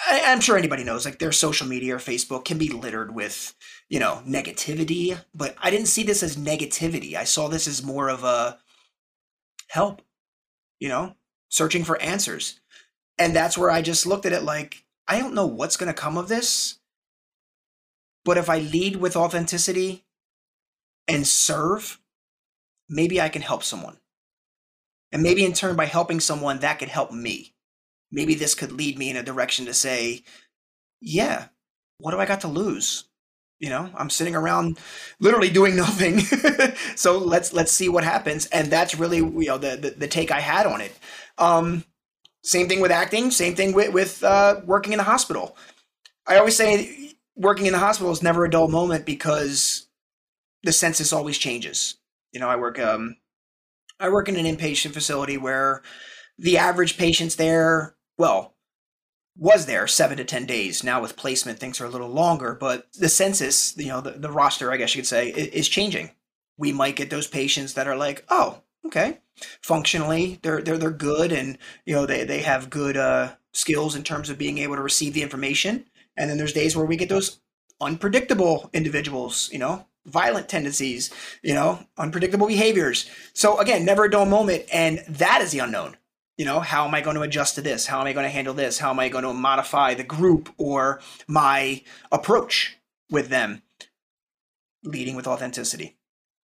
I, am sure anybody knows, like, their social media or Facebook can be littered with, you know, negativity, but I didn't see this as negativity. I saw this as more of a, help, you know, searching for answers. And that's where I just looked at it like, I don't know what's going to come of this. But if I lead with authenticity and serve, maybe I can help someone. And maybe in turn, by helping someone, that could help me. Maybe this could lead me in a direction to say, yeah, what do I got to lose? you know i'm sitting around literally doing *laughs* nothing so let's let's see what happens and that's really you know the, the, the take i had on it um same thing with acting same thing with with uh, working in the hospital i always say working in the hospital is never a dull moment because the census always changes you know i work um i work in an inpatient facility where the average patients there well was there seven to 10 days. Now with placement, things are a little longer, but the census, you know, the, the roster, I guess you could say, is changing. We might get those patients that are like, oh, okay, functionally, they're, they're, they're good and, you know, they, they have good uh, skills in terms of being able to receive the information. And then there's days where we get those unpredictable individuals, you know, violent tendencies, you know, unpredictable behaviors. So again, never a dull moment. And that is the unknown you know how am i going to adjust to this how am i going to handle this how am i going to modify the group or my approach with them leading with authenticity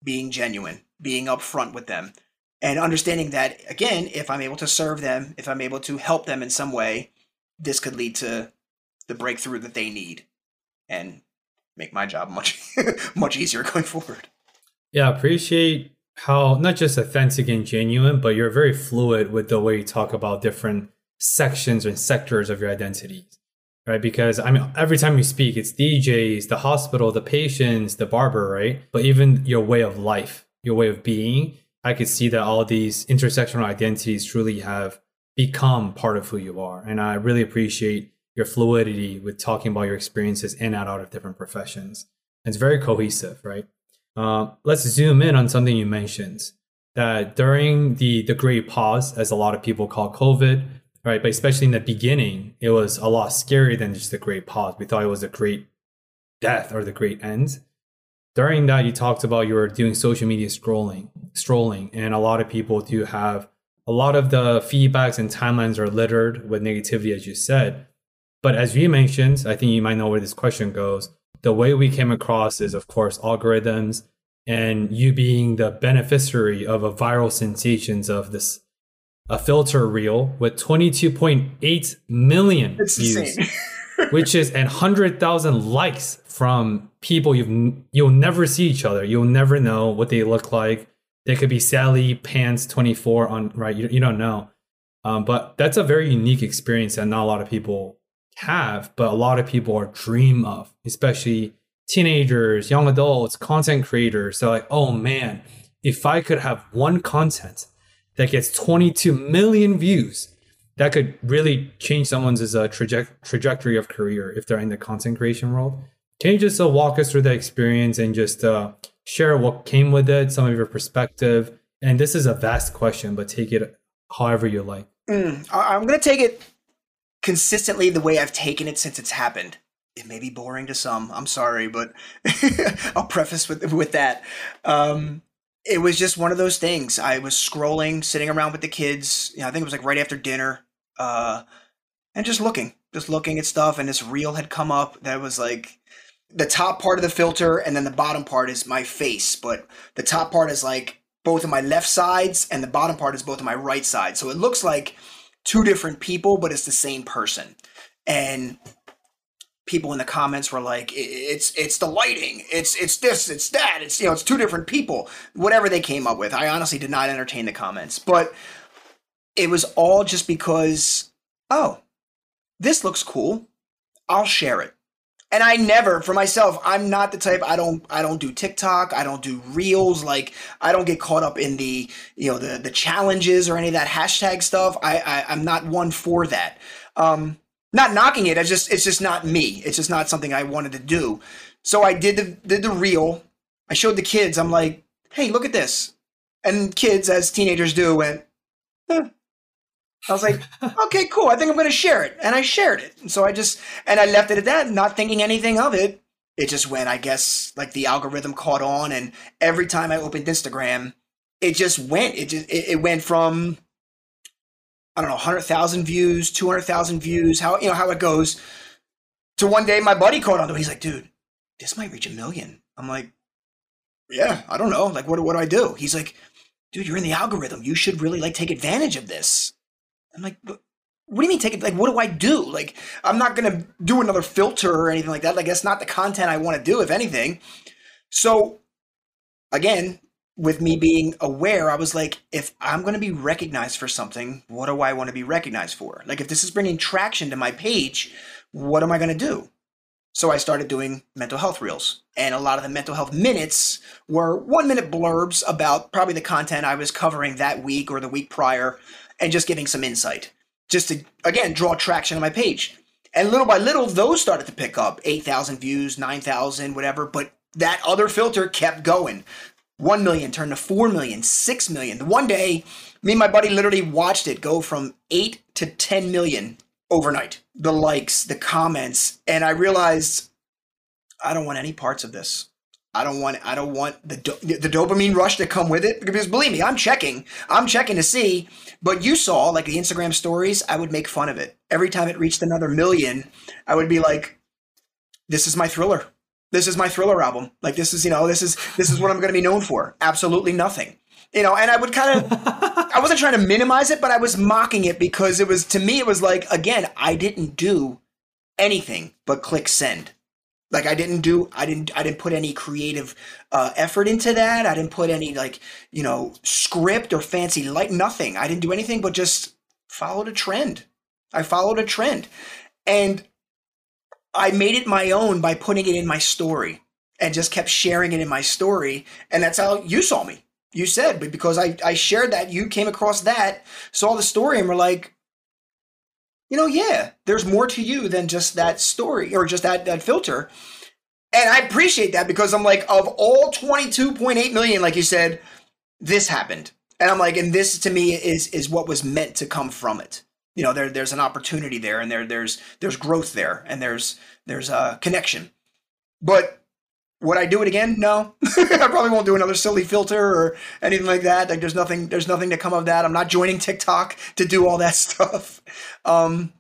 being genuine being upfront with them and understanding that again if i'm able to serve them if i'm able to help them in some way this could lead to the breakthrough that they need and make my job much *laughs* much easier going forward. Yeah, appreciate how not just authentic and genuine, but you're very fluid with the way you talk about different sections and sectors of your identity. Right? Because I mean every time you speak, it's DJs, the hospital, the patients, the barber, right? But even your way of life, your way of being, I could see that all these intersectional identities truly have become part of who you are. And I really appreciate your fluidity with talking about your experiences in and out of different professions. It's very cohesive, right? Uh, let's zoom in on something you mentioned that during the the great pause, as a lot of people call COVID, right? But especially in the beginning, it was a lot scarier than just the great pause. We thought it was a great death or the great end. During that, you talked about you were doing social media scrolling, strolling, and a lot of people do have a lot of the feedbacks and timelines are littered with negativity, as you said. But as you mentioned, I think you might know where this question goes. The way we came across is, of course, algorithms and you being the beneficiary of a viral sensations of this a filter reel with 22.8 million it's views, *laughs* which is and 100,000 likes from people you've you'll never see each other. You'll never know what they look like. They could be Sally Pants 24 on right. You, you don't know, um, but that's a very unique experience that not a lot of people have, but a lot of people are dream of, especially teenagers, young adults, content creators. They're like, oh man, if I could have one content that gets 22 million views, that could really change someone's uh, traje- trajectory of career if they're in the content creation world. Can you just uh, walk us through the experience and just uh, share what came with it, some of your perspective? And this is a vast question, but take it however you like. Mm, I'm going to take it consistently the way I've taken it since it's happened. It may be boring to some. I'm sorry, but *laughs* I'll preface with with that. Um, it was just one of those things. I was scrolling, sitting around with the kids. You know, I think it was like right after dinner, uh, and just looking, just looking at stuff. And this reel had come up that was like the top part of the filter, and then the bottom part is my face. But the top part is like both of my left sides, and the bottom part is both of my right side. So it looks like two different people, but it's the same person. And people in the comments were like, "It's it's the lighting. It's it's this. It's that. It's you know it's two different people. Whatever they came up with." I honestly did not entertain the comments, but it was all just because, oh, this looks cool. I'll share it. And I never, for myself, I'm not the type. I don't. I don't do TikTok. I don't do reels. Like I don't get caught up in the you know the the challenges or any of that hashtag stuff. I, I I'm not one for that. Um, not knocking it. I just it's just not me. It's just not something I wanted to do. So I did the did the reel. I showed the kids. I'm like, hey, look at this. And kids, as teenagers do, went, eh, I was like, *laughs* okay, cool. I think I'm going to share it. And I shared it. And so I just, and I left it at that, not thinking anything of it. It just went, I guess, like the algorithm caught on. And every time I opened Instagram, it just went. It just, it, it went from, I don't know, 100,000 views, 200,000 views, how, you know, how it goes. To one day, my buddy caught on to it. He's like, dude, this might reach a million. I'm like, yeah, I don't know. Like, what, what do I do? He's like, dude, you're in the algorithm. You should really like take advantage of this. I'm like, what do you mean take it? Like, what do I do? Like, I'm not gonna do another filter or anything like that. Like, that's not the content I want to do, if anything. So, again, with me being aware, I was like, if I'm gonna be recognized for something, what do I want to be recognized for? Like, if this is bringing traction to my page, what am I gonna do? So I started doing mental health reels. And a lot of the mental health minutes were one minute blurbs about probably the content I was covering that week or the week prior and just getting some insight, just to again draw traction on my page. And little by little, those started to pick up 8,000 views, 9,000, whatever. But that other filter kept going. 1 million turned to 4 million, 6 million. The one day, me and my buddy literally watched it go from 8 to 10 million overnight. The likes, the comments. And I realized I don't want any parts of this. I don't want I don't want the do- the dopamine rush to come with it because believe me, I'm checking. I'm checking to see. But you saw like the Instagram stories, I would make fun of it every time it reached another million. I would be like, "This is my thriller. This is my thriller album. Like this is you know this is this is what I'm going to be known for. Absolutely nothing." You know, and I would kind of *laughs* I wasn't trying to minimize it, but I was mocking it because it was to me it was like again I didn't do anything but click send. Like I didn't do, I didn't, I didn't put any creative uh, effort into that. I didn't put any like, you know, script or fancy like nothing. I didn't do anything but just followed a trend. I followed a trend, and I made it my own by putting it in my story and just kept sharing it in my story. And that's how you saw me. You said, but because I, I shared that, you came across that, saw the story, and were like, you know, yeah, there's more to you than just that story or just that that filter. And I appreciate that because I'm like, of all 22.8 million, like you said, this happened. And I'm like, and this to me is is what was meant to come from it. You know, there there's an opportunity there and there there's there's growth there and there's there's a connection. But would I do it again? No. *laughs* I probably won't do another silly filter or anything like that. Like there's nothing there's nothing to come of that. I'm not joining TikTok to do all that *laughs* stuff. Um,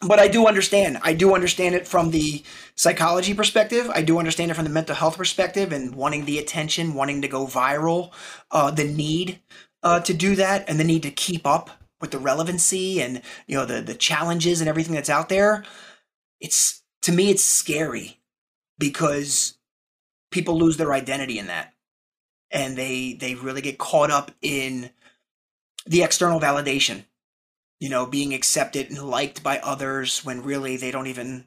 but I do understand. I do understand it from the psychology perspective. I do understand it from the mental health perspective and wanting the attention, wanting to go viral, uh, the need uh, to do that, and the need to keep up with the relevancy and you know the the challenges and everything that's out there. It's to me, it's scary because people lose their identity in that. And they they really get caught up in the external validation you know being accepted and liked by others when really they don't even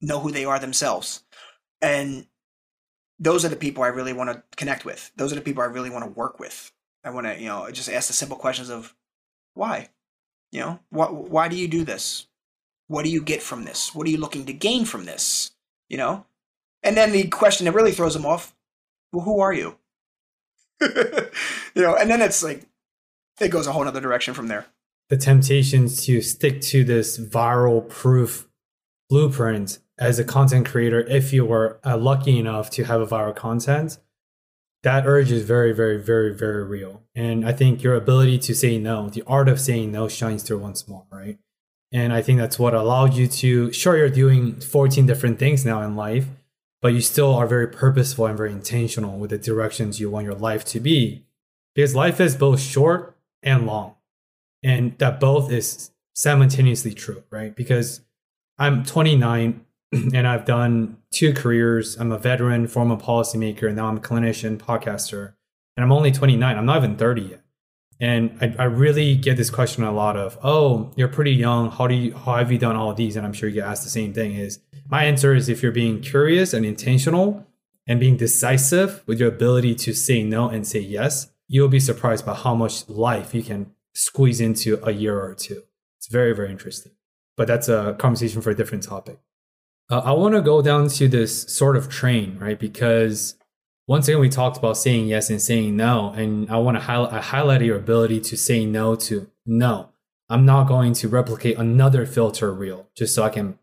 know who they are themselves. And those are the people i really want to connect with. Those are the people i really want to work with. I want to you know just ask the simple questions of why? You know why, why do you do this? What do you get from this? What are you looking to gain from this? You know and then the question that really throws them off, well, who are you? *laughs* you know, and then it's like it goes a whole other direction from there. The temptation to stick to this viral proof blueprint as a content creator, if you were uh, lucky enough to have a viral content, that urge is very, very, very, very real. And I think your ability to say no, the art of saying no shines through once more, right? And I think that's what allowed you to, sure, you're doing 14 different things now in life, but you still are very purposeful and very intentional with the directions you want your life to be. Because life is both short and long. And that both is simultaneously true, right? Because I'm 29 *clears throat* and I've done two careers. I'm a veteran, former policymaker, and now I'm a clinician, podcaster. And I'm only 29. I'm not even 30 yet. And I, I really get this question a lot of, oh, you're pretty young. How do you how have you done all these? And I'm sure you get asked the same thing is my answer is if you're being curious and intentional and being decisive with your ability to say no and say yes, you'll be surprised by how much life you can squeeze into a year or two. It's very, very interesting. But that's a conversation for a different topic. Uh, I want to go down to this sort of train, right? Because once again, we talked about saying yes and saying no. And I want to highlight, I your ability to say no to no. I'm not going to replicate another filter reel just so I can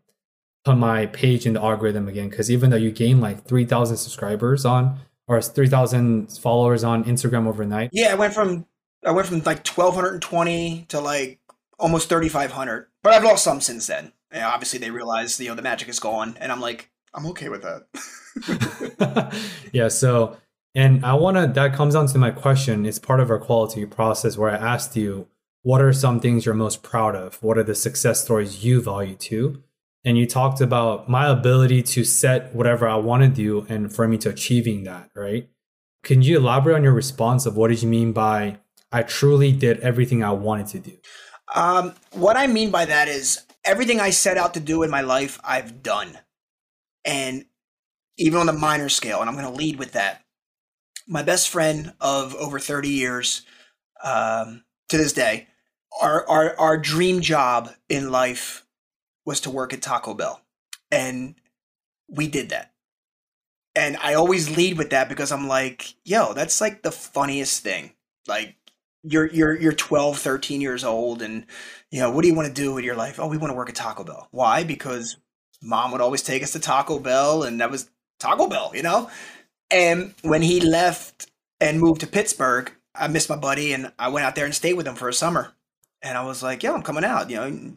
put my page in the algorithm again. Because even though you gain like 3,000 subscribers on or 3,000 followers on Instagram overnight. Yeah, I went from I went from like 1,220 to like almost 3,500. But I've lost some since then. And obviously, they realize you know the magic is gone, and I'm like, I'm okay with that. *laughs* *laughs* yeah. So, and I want to. That comes down to my question. It's part of our quality process where I asked you, what are some things you're most proud of? What are the success stories you value too? and you talked about my ability to set whatever I want to do and for me to achieving that, right? Can you elaborate on your response of what did you mean by I truly did everything I wanted to do? Um, what I mean by that is everything I set out to do in my life, I've done. And even on the minor scale, and I'm going to lead with that. My best friend of over 30 years um, to this day, our, our, our dream job in life was to work at Taco Bell. And we did that. And I always lead with that because I'm like, yo, that's like the funniest thing. Like you're you're you're 12, 13 years old and you know, what do you want to do with your life? Oh, we want to work at Taco Bell. Why? Because mom would always take us to Taco Bell and that was Taco Bell, you know? And when he left and moved to Pittsburgh, I missed my buddy and I went out there and stayed with him for a summer. And I was like, "Yo, I'm coming out. You know,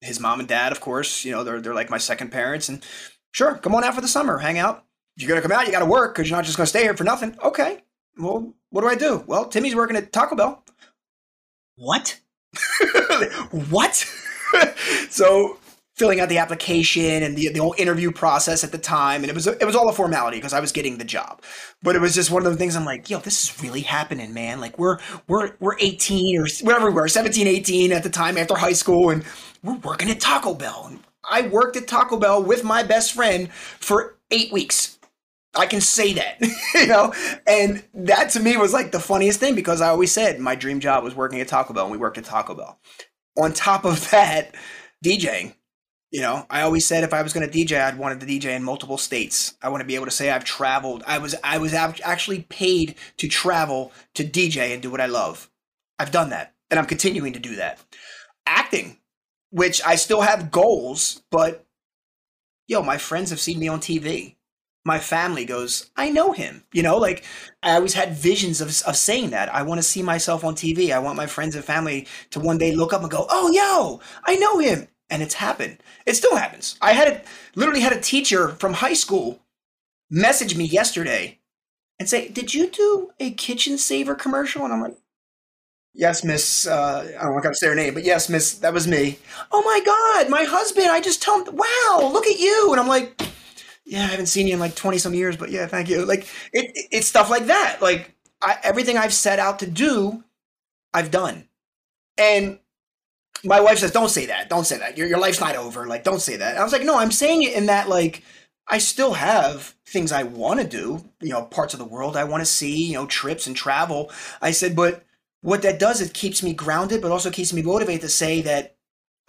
his mom and dad, of course, you know, they're they're like my second parents. And sure, come on out for the summer, hang out. You're gonna come out, you got to work because you're not just gonna stay here for nothing. Okay, well, what do I do? Well, Timmy's working at Taco Bell. What? *laughs* what? *laughs* so filling out the application and the, the whole interview process at the time. And it was, it was all a formality because I was getting the job. But it was just one of the things I'm like, yo, this is really happening, man. Like we're, we're, we're 18 or whatever we were, 17, 18 at the time after high school. And we're working at Taco Bell. And I worked at Taco Bell with my best friend for eight weeks. I can say that, *laughs* you know, and that to me was like the funniest thing because I always said my dream job was working at Taco Bell and we worked at Taco Bell. On top of that, DJing you know, I always said if I was going to DJ, I'd wanted to DJ in multiple states. I want to be able to say I've traveled. I was I was actually paid to travel to DJ and do what I love. I've done that, and I'm continuing to do that. Acting, which I still have goals, but yo, my friends have seen me on TV. My family goes, I know him. You know, like I always had visions of, of saying that. I want to see myself on TV. I want my friends and family to one day look up and go, oh, yo, I know him and it's happened. It still happens. I had a, literally had a teacher from high school message me yesterday and say, "Did you do a kitchen saver commercial?" And I'm like, "Yes, Miss. Uh, I don't want to say her name, but yes, Miss. That was me." Oh my God, my husband! I just told him, "Wow, look at you!" And I'm like, "Yeah, I haven't seen you in like twenty some years, but yeah, thank you." Like it, it it's stuff like that. Like I, everything I've set out to do, I've done, and my wife says, "Don't say that. Don't say that. Your your life's not over. Like, don't say that." And I was like, "No, I'm saying it in that like I still have things I want to do. You know, parts of the world I want to see. You know, trips and travel." I said, "But what that does, it keeps me grounded, but also keeps me motivated to say that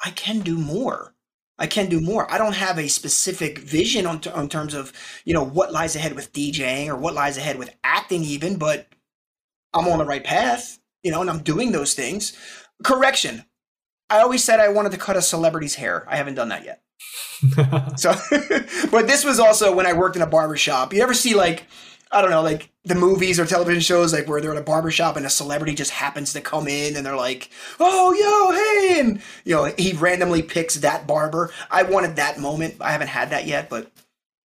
I can do more." I can do more. I don't have a specific vision on, t- on terms of, you know, what lies ahead with DJing or what lies ahead with acting even, but I'm on the right path, you know, and I'm doing those things. Correction, I always said I wanted to cut a celebrity's hair. I haven't done that yet. *laughs* so, *laughs* but this was also when I worked in a barber shop. You ever see like, I don't know, like the movies or television shows, like where they're in a barber shop and a celebrity just happens to come in and they're like, "Oh, yo, hey," and you know he randomly picks that barber. I wanted that moment. I haven't had that yet, but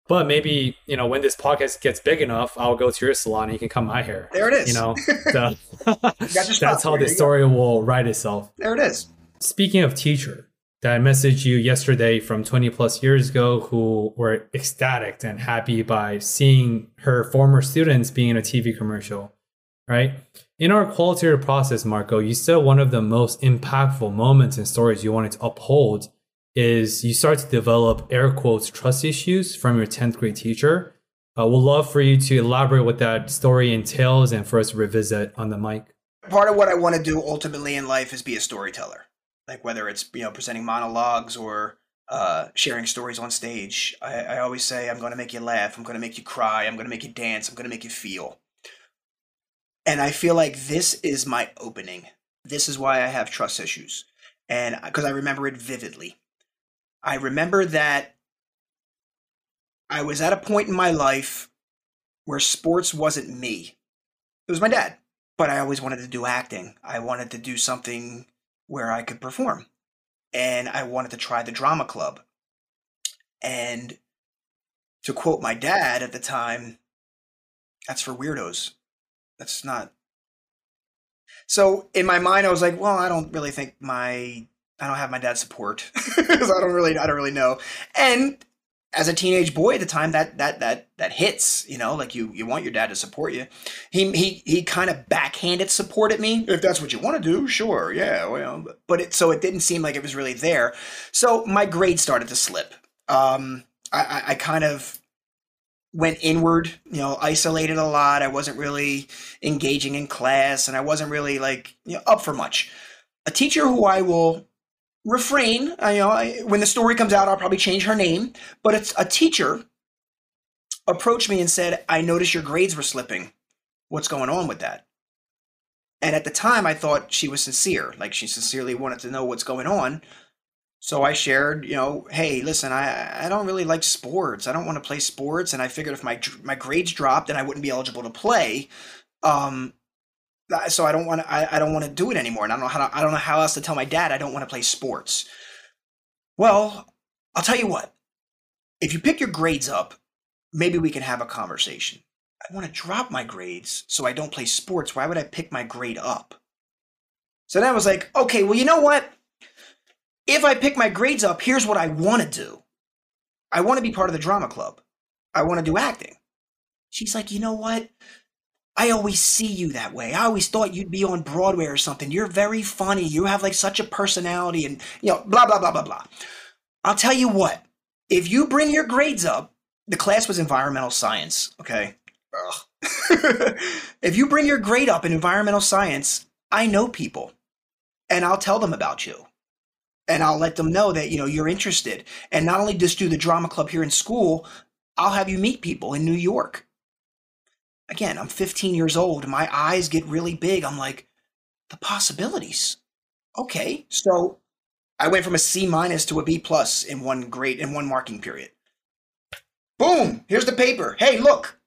but maybe you know when this podcast gets big enough, I'll go to your salon and you can cut my hair. There it is. You know, *laughs* so, that's how the story go. will write itself. There it is. Speaking of teacher, that I messaged you yesterday from 20 plus years ago who were ecstatic and happy by seeing her former students being in a TV commercial, right? In our qualitative process, Marco, you said one of the most impactful moments and stories you wanted to uphold is you start to develop air quotes trust issues from your 10th grade teacher. Uh, we'd love for you to elaborate what that story entails and for us to revisit on the mic. Part of what I want to do ultimately in life is be a storyteller like whether it's you know presenting monologues or uh, sharing stories on stage. I, I always say I'm going to make you laugh. I'm going to make you cry. I'm going to make you dance. I'm going to make you feel. And I feel like this is my opening. This is why I have trust issues, and because I remember it vividly. I remember that I was at a point in my life where sports wasn't me. It was my dad. But I always wanted to do acting. I wanted to do something where I could perform. And I wanted to try the drama club. And to quote my dad at the time, that's for weirdos. That's not. So in my mind, I was like, well, I don't really think my I don't have my dad's support *laughs* because I don't really I don't really know. And as a teenage boy at the time that that that that hits you know like you you want your dad to support you. He he he kind of backhanded supported me if that's what you want to do sure yeah well but it so it didn't seem like it was really there. So my grades started to slip. Um i i kind of went inward you know isolated a lot. I wasn't really engaging in class and i wasn't really like you know up for much. A teacher who i will refrain. I, you know, I, when the story comes out, I'll probably change her name. But it's a teacher approached me and said, "I noticed your grades were slipping. What's going on with that?" And at the time, I thought she was sincere, like she sincerely wanted to know what's going on. So I shared, you know, hey, listen, I I don't really like sports. I don't want to play sports, and I figured if my my grades dropped, then I wouldn't be eligible to play. Um, so I don't want to. I, I don't want to do it anymore, and I don't know how. To, I don't know how else to tell my dad I don't want to play sports. Well, I'll tell you what. If you pick your grades up, maybe we can have a conversation. I want to drop my grades so I don't play sports. Why would I pick my grade up? So then I was like, okay, well, you know what? if I pick my grades up, here's what I want to do. I want to be part of the drama club. I want to do acting. She's like, you know what? I always see you that way. I always thought you'd be on Broadway or something. You're very funny. You have like such a personality and, you know, blah, blah, blah, blah, blah. I'll tell you what, if you bring your grades up, the class was environmental science, okay? *laughs* if you bring your grade up in environmental science, I know people and I'll tell them about you. And I'll let them know that, you know, you're interested. And not only just do the drama club here in school, I'll have you meet people in New York. Again, I'm 15 years old. My eyes get really big. I'm like, the possibilities. Okay. So I went from a C minus to a B plus in one grade in one marking period. Boom, here's the paper. Hey, look.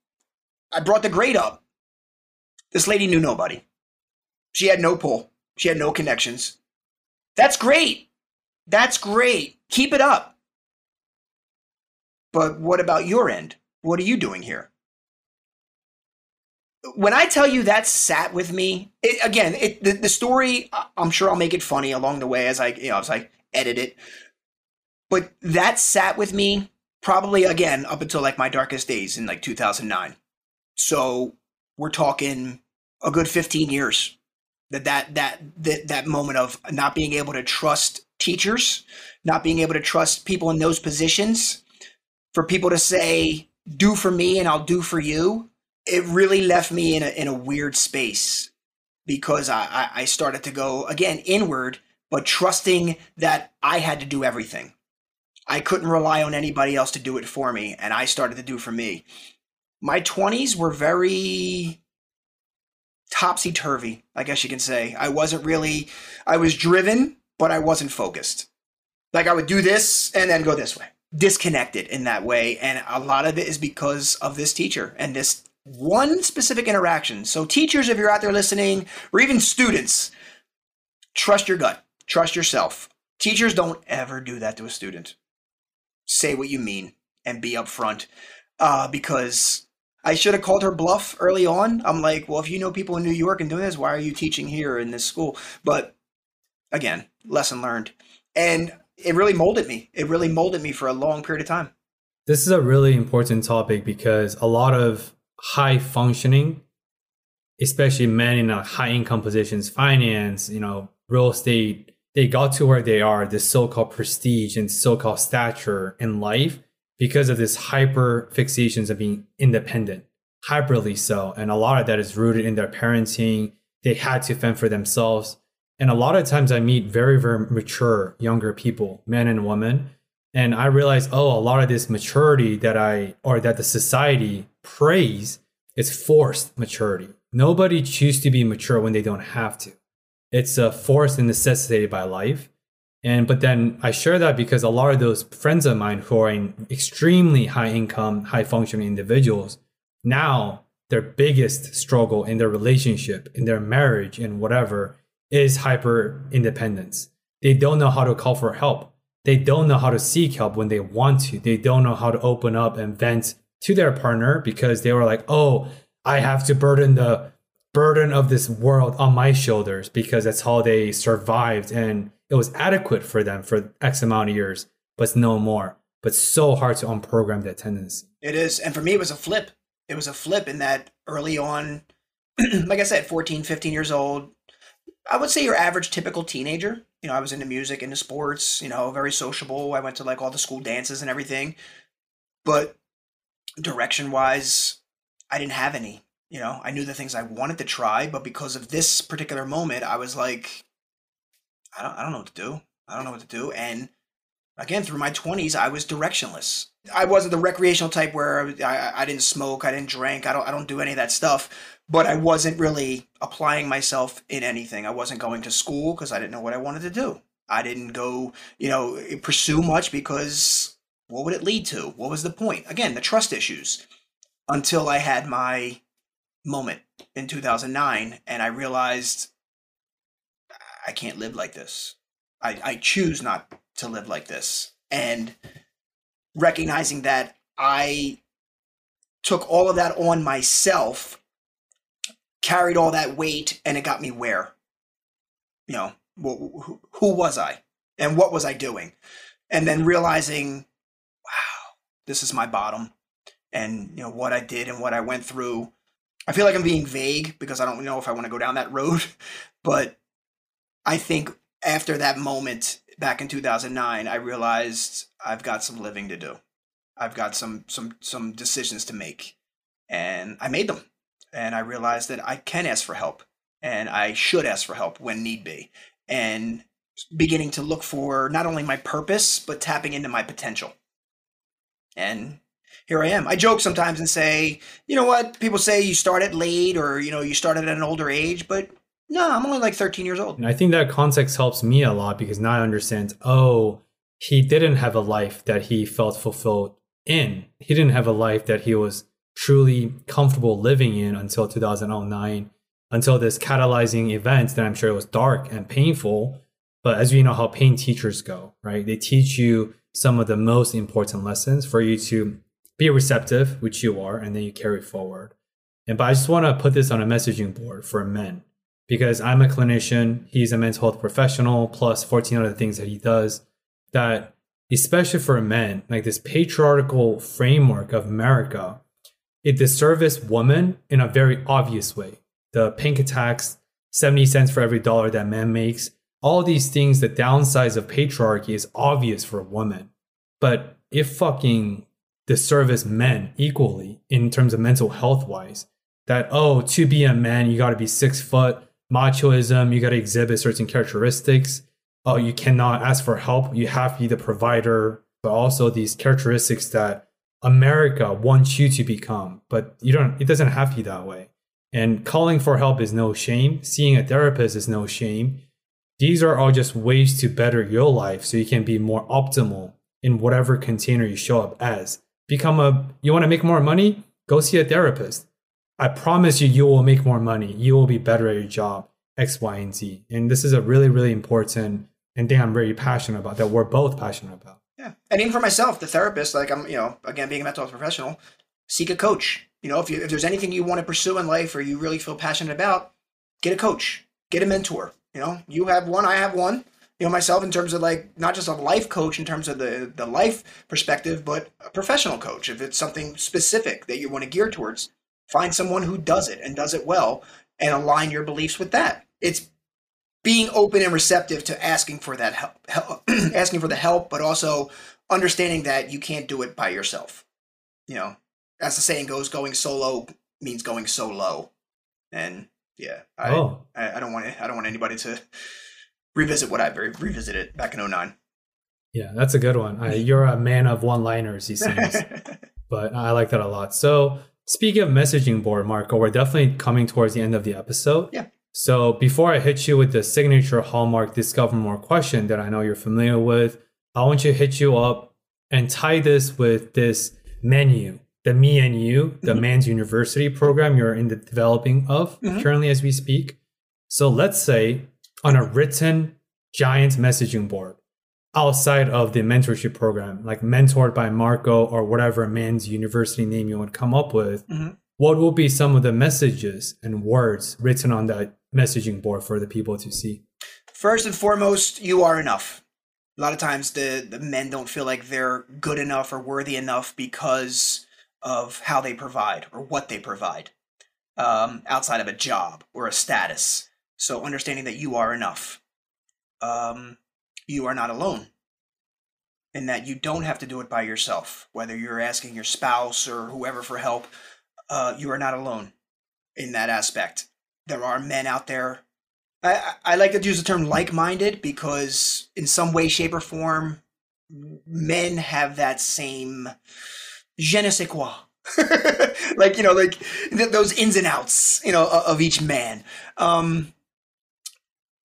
I brought the grade up. This lady knew nobody. She had no pull. She had no connections. That's great. That's great. Keep it up. But what about your end? What are you doing here? When I tell you that sat with me, it, again, it, the, the story, I'm sure I'll make it funny along the way as I, you know, as I edit it. But that sat with me probably again up until like my darkest days in like 2009. So we're talking a good 15 years that that that that, that moment of not being able to trust teachers, not being able to trust people in those positions, for people to say, do for me and I'll do for you, it really left me in a, in a weird space because I, I started to go again inward, but trusting that I had to do everything. I couldn't rely on anybody else to do it for me, and I started to do for me. My 20s were very topsy turvy, I guess you can say. I wasn't really, I was driven, but I wasn't focused. Like I would do this and then go this way, disconnected in that way. And a lot of it is because of this teacher and this one specific interaction. So, teachers, if you're out there listening, or even students, trust your gut, trust yourself. Teachers don't ever do that to a student. Say what you mean and be upfront. Uh, because I should have called her bluff early on. I'm like, well, if you know people in New York and doing this, why are you teaching here in this school? But again, lesson learned. And it really molded me. It really molded me for a long period of time. This is a really important topic because a lot of high functioning, especially men in uh, high income positions, finance, you know, real estate, they got to where they are, this so-called prestige and so-called stature in life because of this hyper fixations of being independent, hyperly so. And a lot of that is rooted in their parenting. They had to fend for themselves. And a lot of times I meet very, very mature younger people, men and women. And I realize, oh, a lot of this maturity that I, or that the society praise is forced maturity. Nobody chooses to be mature when they don't have to. It's a forced and necessitated by life. And but then I share that because a lot of those friends of mine who are in extremely high income, high functioning individuals, now their biggest struggle in their relationship, in their marriage, and whatever is hyper independence. They don't know how to call for help. They don't know how to seek help when they want to. They don't know how to open up and vent to their partner because they were like, oh, I have to burden the burden of this world on my shoulders because that's how they survived and it was adequate for them for X amount of years, but no more. But so hard to unprogram that tendency. It is. And for me, it was a flip. It was a flip in that early on, *clears throat* like I said, 14, 15 years old. I would say your average typical teenager. You know, I was into music, into sports, you know, very sociable. I went to like all the school dances and everything. But direction wise, I didn't have any. You know, I knew the things I wanted to try, but because of this particular moment, I was like, I don't, I don't know what to do. I don't know what to do. And again, through my 20s, I was directionless. I wasn't the recreational type where I, I didn't smoke, I didn't drink, I don't, I don't do any of that stuff. But I wasn't really applying myself in anything. I wasn't going to school because I didn't know what I wanted to do. I didn't go, you know, pursue much because what would it lead to? What was the point? Again, the trust issues. Until I had my moment in 2009 and I realized I can't live like this. I, I choose not to live like this. And recognizing that I took all of that on myself, carried all that weight, and it got me where? You know, who, who was I? and what was I doing? And then realizing, wow, this is my bottom, and you know what I did and what I went through. I feel like I'm being vague because I don't know if I want to go down that road, *laughs* but I think after that moment back in 2009, I realized I've got some living to do. I've got some some some decisions to make, and I made them. And I realized that I can ask for help, and I should ask for help when need be. And beginning to look for not only my purpose but tapping into my potential. And here I am. I joke sometimes and say, you know what? People say you started late or you know you started at an older age, but no, I'm only like 13 years old. And I think that context helps me a lot because now I understand, oh, he didn't have a life that he felt fulfilled in. He didn't have a life that he was truly comfortable living in until 2009, until this catalyzing event that I'm sure it was dark and painful. But as you know how pain teachers go, right? They teach you some of the most important lessons for you to be receptive, which you are, and then you carry forward. And but I just want to put this on a messaging board for men because I'm a clinician, he's a mental health professional, plus 14 other things that he does. That, especially for men, like this patriarchal framework of America, it disservices women in a very obvious way. The pink tax, 70 cents for every dollar that man makes, all these things, the downsides of patriarchy is obvious for women. But if fucking disservice men equally in terms of mental health wise, that, oh, to be a man, you got to be six foot, machoism, you got to exhibit certain characteristics. Oh, you cannot ask for help. You have to be the provider, but also these characteristics that America wants you to become, but you don't, it doesn't have to be that way. And calling for help is no shame. Seeing a therapist is no shame. These are all just ways to better your life so you can be more optimal in whatever container you show up as. Become a, you want to make more money? Go see a therapist. I promise you, you will make more money. You will be better at your job, X, Y, and Z. And this is a really, really important and thing I'm very passionate about that we're both passionate about. Yeah. And even for myself, the therapist, like I'm, you know, again, being a mental health professional, seek a coach. You know, if you if there's anything you want to pursue in life or you really feel passionate about, get a coach, get a mentor. You know, you have one, I have one. You know, myself in terms of like not just a life coach in terms of the the life perspective, but a professional coach. If it's something specific that you want to gear towards, Find someone who does it and does it well and align your beliefs with that. It's being open and receptive to asking for that help, help *clears throat* asking for the help, but also understanding that you can't do it by yourself. You know, as the saying goes, going solo means going so low. And yeah, I, oh. I, I don't want I don't want anybody to revisit what I revisited back in 09. Yeah, that's a good one. I, you're a man of one-liners, he seems. *laughs* but I like that a lot. So Speaking of messaging board, Marco, we're definitely coming towards the end of the episode. Yeah. So before I hit you with the signature hallmark discover more question that I know you're familiar with, I want to hit you up and tie this with this menu, the Me and You, the mm-hmm. Man's University program you're in the developing of mm-hmm. currently as we speak. So let's say on a written giant messaging board, outside of the mentorship program, like mentored by Marco or whatever man's university name you would come up with, mm-hmm. what will be some of the messages and words written on that messaging board for the people to see? First and foremost, you are enough. A lot of times the, the men don't feel like they're good enough or worthy enough because of how they provide or what they provide um, outside of a job or a status. So understanding that you are enough. Um, you are not alone and that you don't have to do it by yourself. Whether you're asking your spouse or whoever for help, uh, you are not alone in that aspect. There are men out there. I, I like to use the term like minded because, in some way, shape, or form, men have that same je ne sais quoi. *laughs* like, you know, like th- those ins and outs, you know, of each man. Um,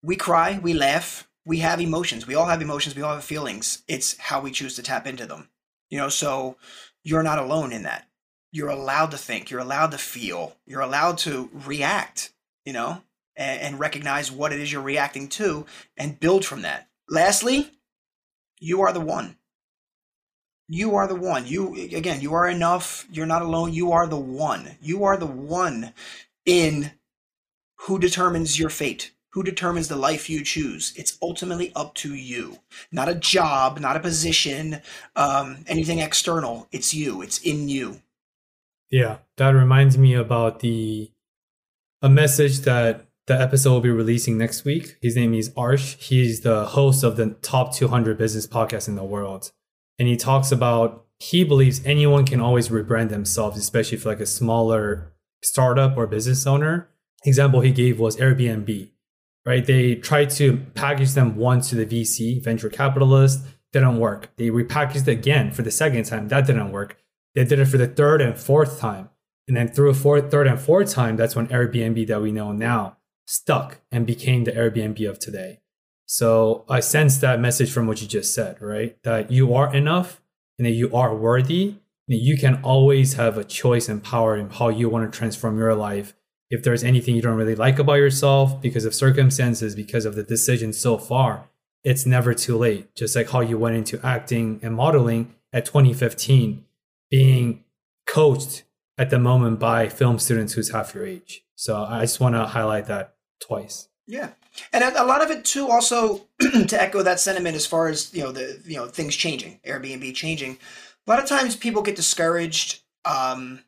we cry, we laugh, we have emotions. We all have emotions. We all have feelings. It's how we choose to tap into them. You know, so you're not alone in that. You're allowed to think. You're allowed to feel. You're allowed to react, you know, and, and recognize what it is you're reacting to and build from that. Lastly, you are the one. You are the one. You, again, you are enough. You're not alone. You are the one. You are the one in who determines your fate who determines the life you choose. It's ultimately up to you, not a job, not a position, um, anything external. It's you. It's in you. Yeah, that reminds me about the a message that the episode will be releasing next week. His name is Arsh. He's the host of the top 200 business podcasts in the world. And he talks about he believes anyone can always rebrand themselves, especially for like a smaller startup or business owner. Example he gave was Airbnb, right? They tried to package them once to the VC, venture capitalist, didn't work. They repackaged it again for the second time, that didn't work. They did it for the third and fourth time. And then through a fourth, third and fourth time, that's when Airbnb that we know now stuck and became the Airbnb of today. So I sense that message from what you just said, right? That you are enough and that you are worthy. And you can always have a choice and power in how you want to transform your life. If there's anything you don't really like about yourself because of circumstances, because of the decision so far, it's never too late. Just like how you went into acting and modeling at 2015, being coached at the moment by film students who's half your age. So I just want to highlight that twice. Yeah. And a lot of it too also *clears throat* to echo that sentiment as far as, you know, the you know, things changing, Airbnb changing. A lot of times people get discouraged um,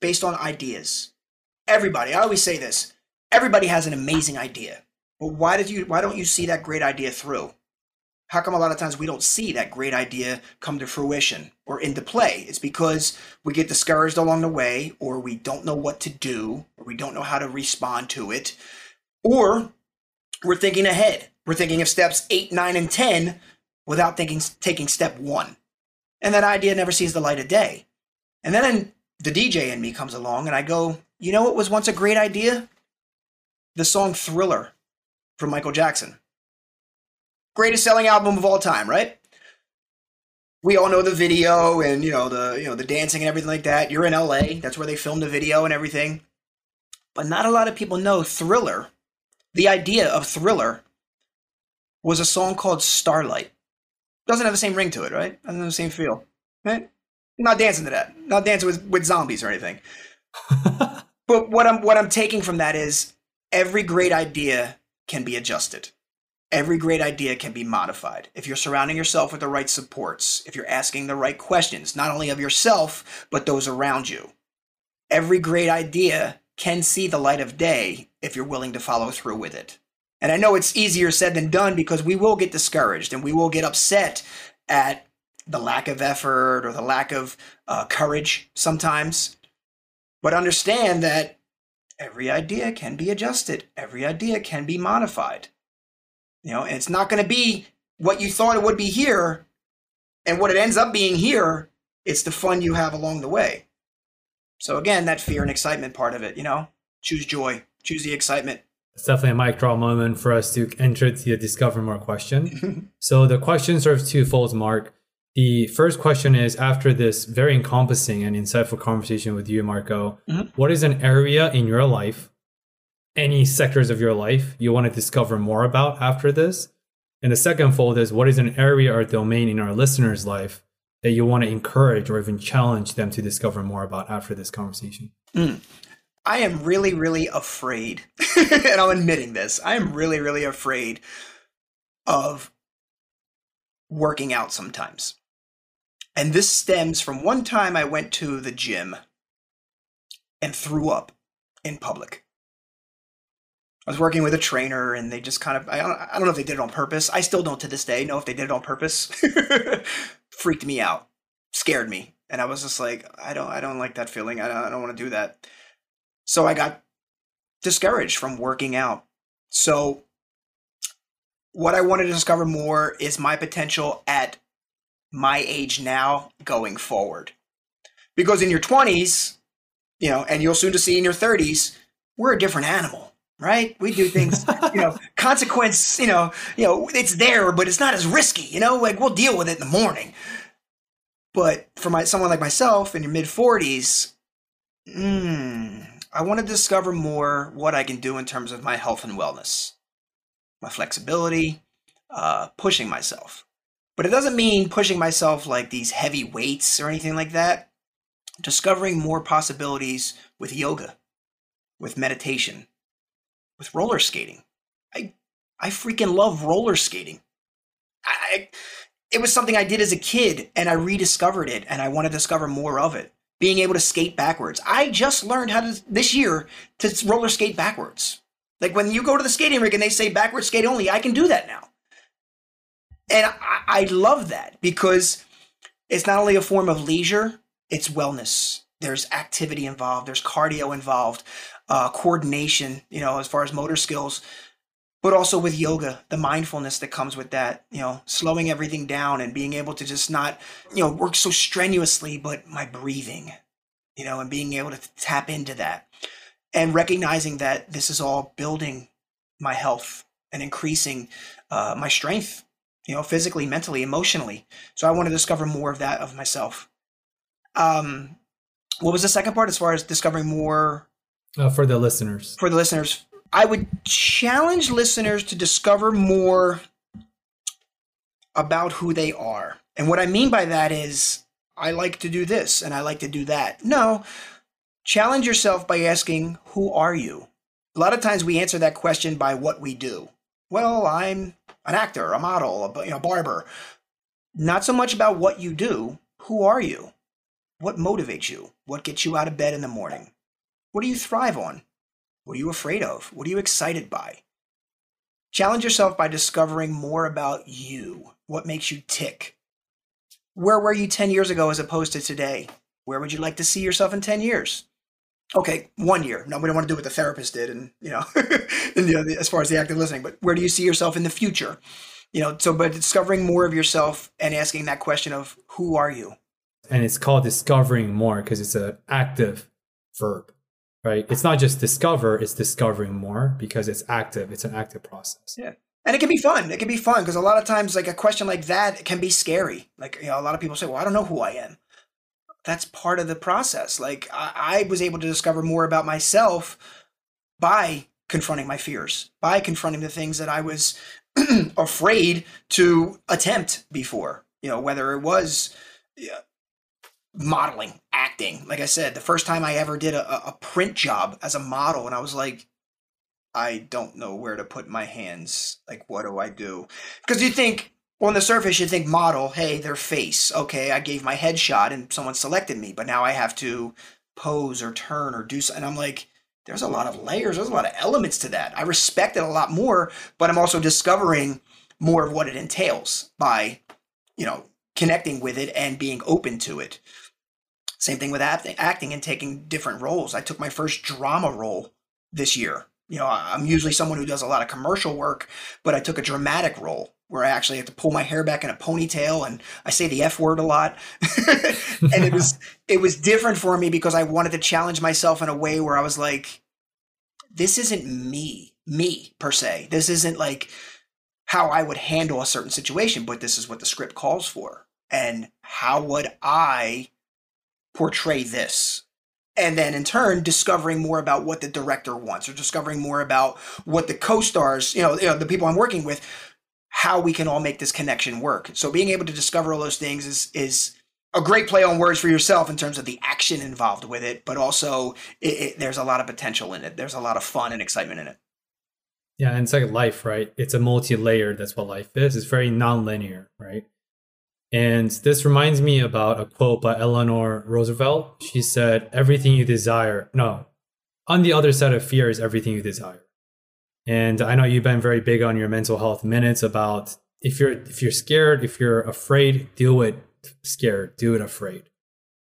based on ideas. Everybody, I always say this, everybody has an amazing idea. But why did you why don't you see that great idea through? How come a lot of times we don't see that great idea come to fruition or into play? It's because we get discouraged along the way, or we don't know what to do, or we don't know how to respond to it, or we're thinking ahead. We're thinking of steps eight, nine, and 10 without thinking, taking step one. And that idea never sees the light of day. And then the DJ in me comes along and I go, you know what was once a great idea? The song Thriller from Michael Jackson. Greatest selling album of all time, right? We all know the video and you know the you know the dancing and everything like that. You're in LA, that's where they filmed the video and everything. But not a lot of people know Thriller the idea of Thriller was a song called Starlight. Doesn't have the same ring to it, right? Doesn't have the same feel, right? not dancing to that. Not dancing with, with zombies or anything. *laughs* but what I'm what I'm taking from that is every great idea can be adjusted. Every great idea can be modified. If you're surrounding yourself with the right supports, if you're asking the right questions, not only of yourself, but those around you. Every great idea can see the light of day if you're willing to follow through with it. And I know it's easier said than done because we will get discouraged and we will get upset at the lack of effort or the lack of uh, courage sometimes. But understand that every idea can be adjusted, every idea can be modified. You know, and it's not going to be what you thought it would be here and what it ends up being here. It's the fun you have along the way. So again, that fear and excitement part of it, you know, choose joy, choose the excitement. It's definitely a mic drop moment for us to enter the discover more question. *laughs* so the question serves twofold, Mark. The first question is after this very encompassing and insightful conversation with you, Marco, mm-hmm. what is an area in your life, any sectors of your life you want to discover more about after this? And the second fold is what is an area or domain in our listeners' life that you want to encourage or even challenge them to discover more about after this conversation? Mm. I am really, really afraid, *laughs* and I'm admitting this. I am really, really afraid of working out sometimes. And this stems from one time I went to the gym and threw up in public. I was working with a trainer and they just kind of, I don't, I don't know if they did it on purpose. I still don't to this day know if they did it on purpose. *laughs* freaked me out, scared me, and I was just like, I don't, I don't like that feeling. I don't, I don't want to do that. So I got discouraged from working out. So what I wanted to discover more is my potential at my age now going forward. Because in your 20s, you know, and you'll soon to see in your 30s, we're a different animal, right? We do things, *laughs* you know, consequence, you know, you know, it's there, but it's not as risky, you know, like we'll deal with it in the morning. But for my someone like myself in your mid 40s, mm, I want to discover more what I can do in terms of my health and wellness, my flexibility, uh, pushing myself. But it doesn't mean pushing myself like these heavy weights or anything like that. Discovering more possibilities with yoga, with meditation, with roller skating. I I freaking love roller skating. I, it was something I did as a kid and I rediscovered it and I want to discover more of it. Being able to skate backwards. I just learned how to this year to roller skate backwards. Like when you go to the skating rink and they say backwards skate only, I can do that now. And I, I love that because it's not only a form of leisure, it's wellness. There's activity involved, there's cardio involved, uh, coordination, you know, as far as motor skills but also with yoga, the mindfulness that comes with that, you know, slowing everything down and being able to just not, you know, work so strenuously, but my breathing, you know, and being able to tap into that and recognizing that this is all building my health and increasing uh, my strength, you know, physically, mentally, emotionally. So I want to discover more of that of myself. Um, what was the second part as far as discovering more? Uh, for the listeners. For the listeners, I would challenge listeners to discover more about who they are. And what I mean by that is, I like to do this and I like to do that. No, challenge yourself by asking, Who are you? A lot of times we answer that question by what we do. Well, I'm an actor, a model, a you know, barber. Not so much about what you do. Who are you? What motivates you? What gets you out of bed in the morning? What do you thrive on? What are you afraid of? What are you excited by? Challenge yourself by discovering more about you. What makes you tick? Where were you 10 years ago as opposed to today? Where would you like to see yourself in 10 years? Okay, one year. No, we don't want to do what the therapist did, and you know, *laughs* and, you know, as far as the active listening. But where do you see yourself in the future? You know, so by discovering more of yourself and asking that question of who are you? And it's called discovering more because it's an active verb right? It's not just discover, it's discovering more because it's active. It's an active process. Yeah. And it can be fun. It can be fun because a lot of times, like a question like that can be scary. Like, you know, a lot of people say, well, I don't know who I am. That's part of the process. Like, I, I was able to discover more about myself by confronting my fears, by confronting the things that I was *clears throat* afraid to attempt before. You know, whether it was modeling, acting. Like I said, the first time I ever did a, a print job as a model, and I was like, I don't know where to put my hands. Like, what do I do? Because you think, on the surface, you think model, hey, their face. Okay, I gave my headshot and someone selected me, but now I have to pose or turn or do something. And I'm like, there's a lot of layers, there's a lot of elements to that. I respect it a lot more, but I'm also discovering more of what it entails by, you know, connecting with it and being open to it. Same thing with acting, acting and taking different roles. I took my first drama role this year. You know, I'm usually someone who does a lot of commercial work, but I took a dramatic role where I actually have to pull my hair back in a ponytail and I say the F word a lot. *laughs* and it was *laughs* it was different for me because I wanted to challenge myself in a way where I was like, this isn't me, me per se. This isn't like how I would handle a certain situation, but this is what the script calls for. And how would I portray this. And then in turn discovering more about what the director wants or discovering more about what the co-stars you know, you know the people i'm working with how we can all make this connection work. So being able to discover all those things is is a great play on words for yourself in terms of the action involved with it but also it, it, there's a lot of potential in it. There's a lot of fun and excitement in it. Yeah and it's like life right? It's a multi-layered that's what life is. It's very non-linear right and this reminds me about a quote by Eleanor Roosevelt. She said, Everything you desire, no, on the other side of fear is everything you desire. And I know you've been very big on your mental health minutes about if you're if you're scared, if you're afraid, do it scared, do it afraid.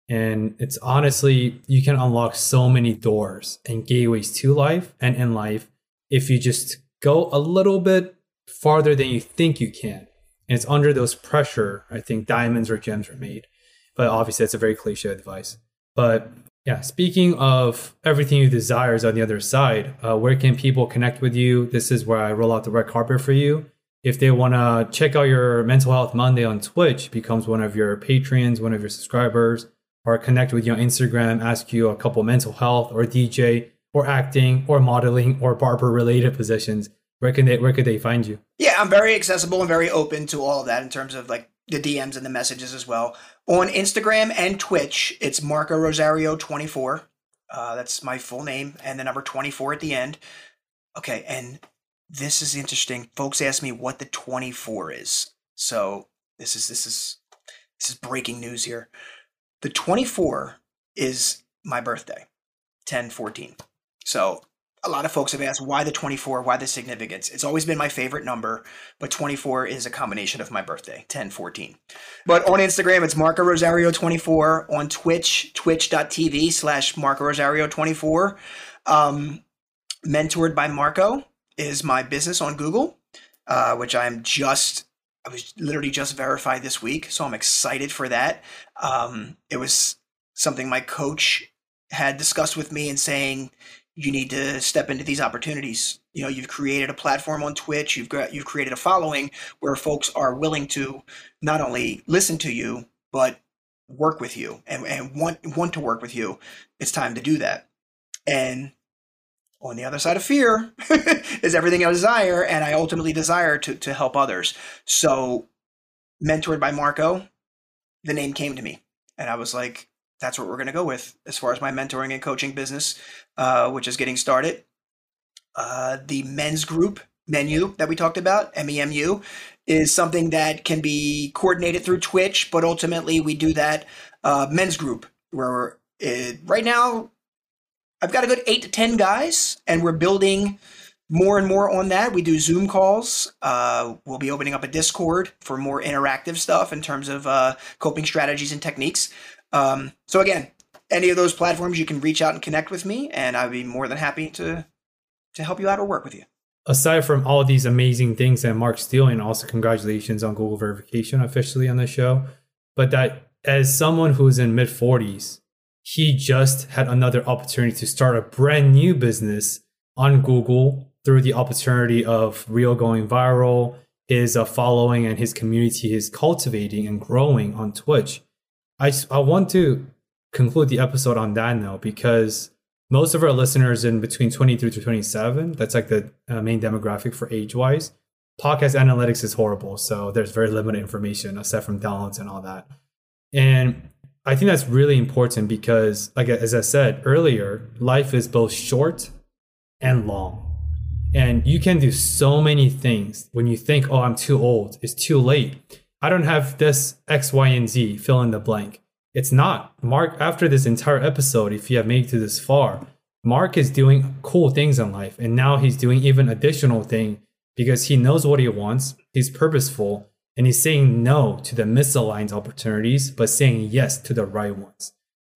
And it's honestly, you can unlock so many doors and gateways to life and in life if you just go a little bit farther than you think you can. And it's under those pressure, I think diamonds or gems are made. But obviously, that's a very cliche advice. But yeah, speaking of everything you desire is on the other side, uh, where can people connect with you? This is where I roll out the red carpet for you. If they want to check out your Mental Health Monday on Twitch, becomes one of your patrons, one of your subscribers, or connect with you on Instagram, ask you a couple mental health or DJ or acting or modeling or barber related *laughs* positions, where can they where could they find you? Yeah, I'm very accessible and very open to all of that in terms of like the DMs and the messages as well. On Instagram and Twitch, it's Marco Rosario 24. Uh, that's my full name and the number 24 at the end. Okay, and this is interesting. Folks ask me what the 24 is. So this is this is this is breaking news here. The 24 is my birthday, 10 14. So a lot of folks have asked why the 24, why the significance. It's always been my favorite number, but 24 is a combination of my birthday, 10 14. But on Instagram, it's Marco Rosario 24. On Twitch, twitch.tv slash Marco Rosario 24. Um, mentored by Marco is my business on Google, uh, which I'm just I was literally just verified this week, so I'm excited for that. Um, it was something my coach had discussed with me and saying you need to step into these opportunities. You know, you've created a platform on Twitch, you've got you've created a following where folks are willing to not only listen to you but work with you and, and want want to work with you. It's time to do that. And on the other side of fear *laughs* is everything I desire, and I ultimately desire to to help others. So, mentored by Marco, the name came to me, and I was like, "That's what we're going to go with." As far as my mentoring and coaching business, uh, which is getting started, uh, the men's group menu that we talked about, MEMU, is something that can be coordinated through Twitch, but ultimately we do that uh, men's group where it, right now I've got a good eight to 10 guys, and we're building more and more on that. We do Zoom calls. Uh, we'll be opening up a Discord for more interactive stuff in terms of uh, coping strategies and techniques. Um, so, again, any of those platforms, you can reach out and connect with me, and I'd be more than happy to to help you out or work with you. Aside from all these amazing things that Mark's doing, also congratulations on Google verification officially on the show. But that as someone who's in mid 40s, he just had another opportunity to start a brand new business on Google through the opportunity of Reel going viral, his uh, following and his community is cultivating and growing on Twitch. I, I want to conclude the episode on that note because most of our listeners in between 23 to 27, that's like the uh, main demographic for age wise. Podcast analytics is horrible. So there's very limited information aside from downloads and all that. And I think that's really important because, like as I said earlier, life is both short and long. And you can do so many things when you think, oh, I'm too old, it's too late. I don't have this X, Y, and Z, fill in the blank. It's not. Mark, after this entire episode, if you have made it to this far, Mark is doing cool things in life. And now he's doing even additional thing because he knows what he wants. He's purposeful and he's saying no to the misaligned opportunities, but saying yes to the right ones.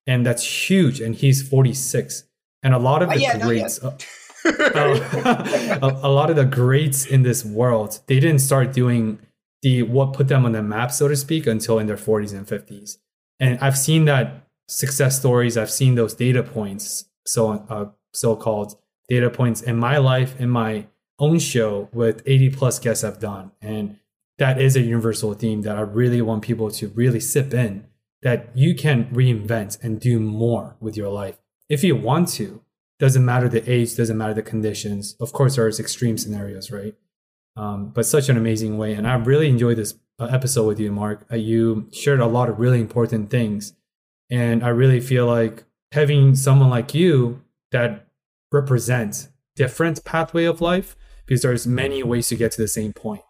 And that's huge. And he's 46. And a lot of the yeah, greats, uh, uh, *laughs* a, a lot of the greats in this world, they didn't start doing the what put them on the map, so to speak, until in their 40s and 50s. And I've seen that success stories. I've seen those data points, so uh, so-called data points in my life, in my own show with 80 plus guests I've done, and that is a universal theme that I really want people to really sip in that you can reinvent and do more with your life if you want to. Doesn't matter the age, doesn't matter the conditions. Of course, there's extreme scenarios, right? Um, but such an amazing way. And I really enjoyed this uh, episode with you, Mark. Uh, you shared a lot of really important things. And I really feel like having someone like you that represents different pathway of life, because there's many ways to get to the same point,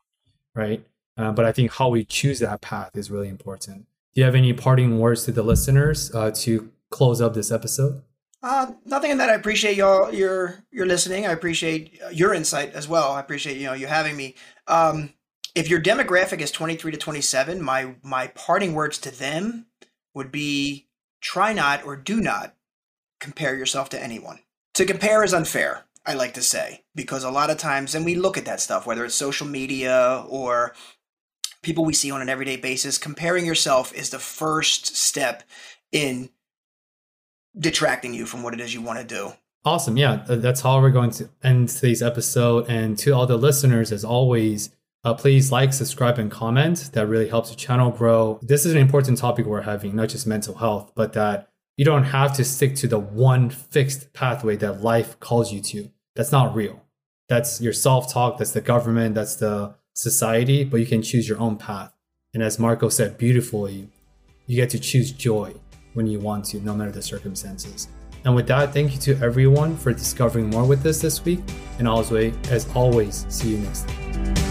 right? Uh, but I think how we choose that path is really important. Do you have any parting words to the listeners uh, to close up this episode? Uh, nothing in that. I appreciate y'all your your listening. I appreciate your insight as well. I appreciate you know you having me. Um, if your demographic is 23 to 27, my my parting words to them would be try not or do not compare yourself to anyone. To compare is unfair, I like to say, because a lot of times, and we look at that stuff, whether it's social media or people we see on an everyday basis, comparing yourself is the first step in detracting you from what it is you want to do. Awesome. Yeah, that's how we're going to end today's episode. And to all the listeners, as always, uh, please like, subscribe, and comment. That really helps the channel grow. This is an important topic we're having, not just mental health, but that you don't have to stick to the one fixed pathway that life calls you to. That's not real. That's your self talk, that's the government, that's the society, but you can choose your own path. And as Marco said beautifully, you get to choose joy when you want to, no matter the circumstances. And with that, thank you to everyone for discovering more with us this week. And always, as always, see you next time.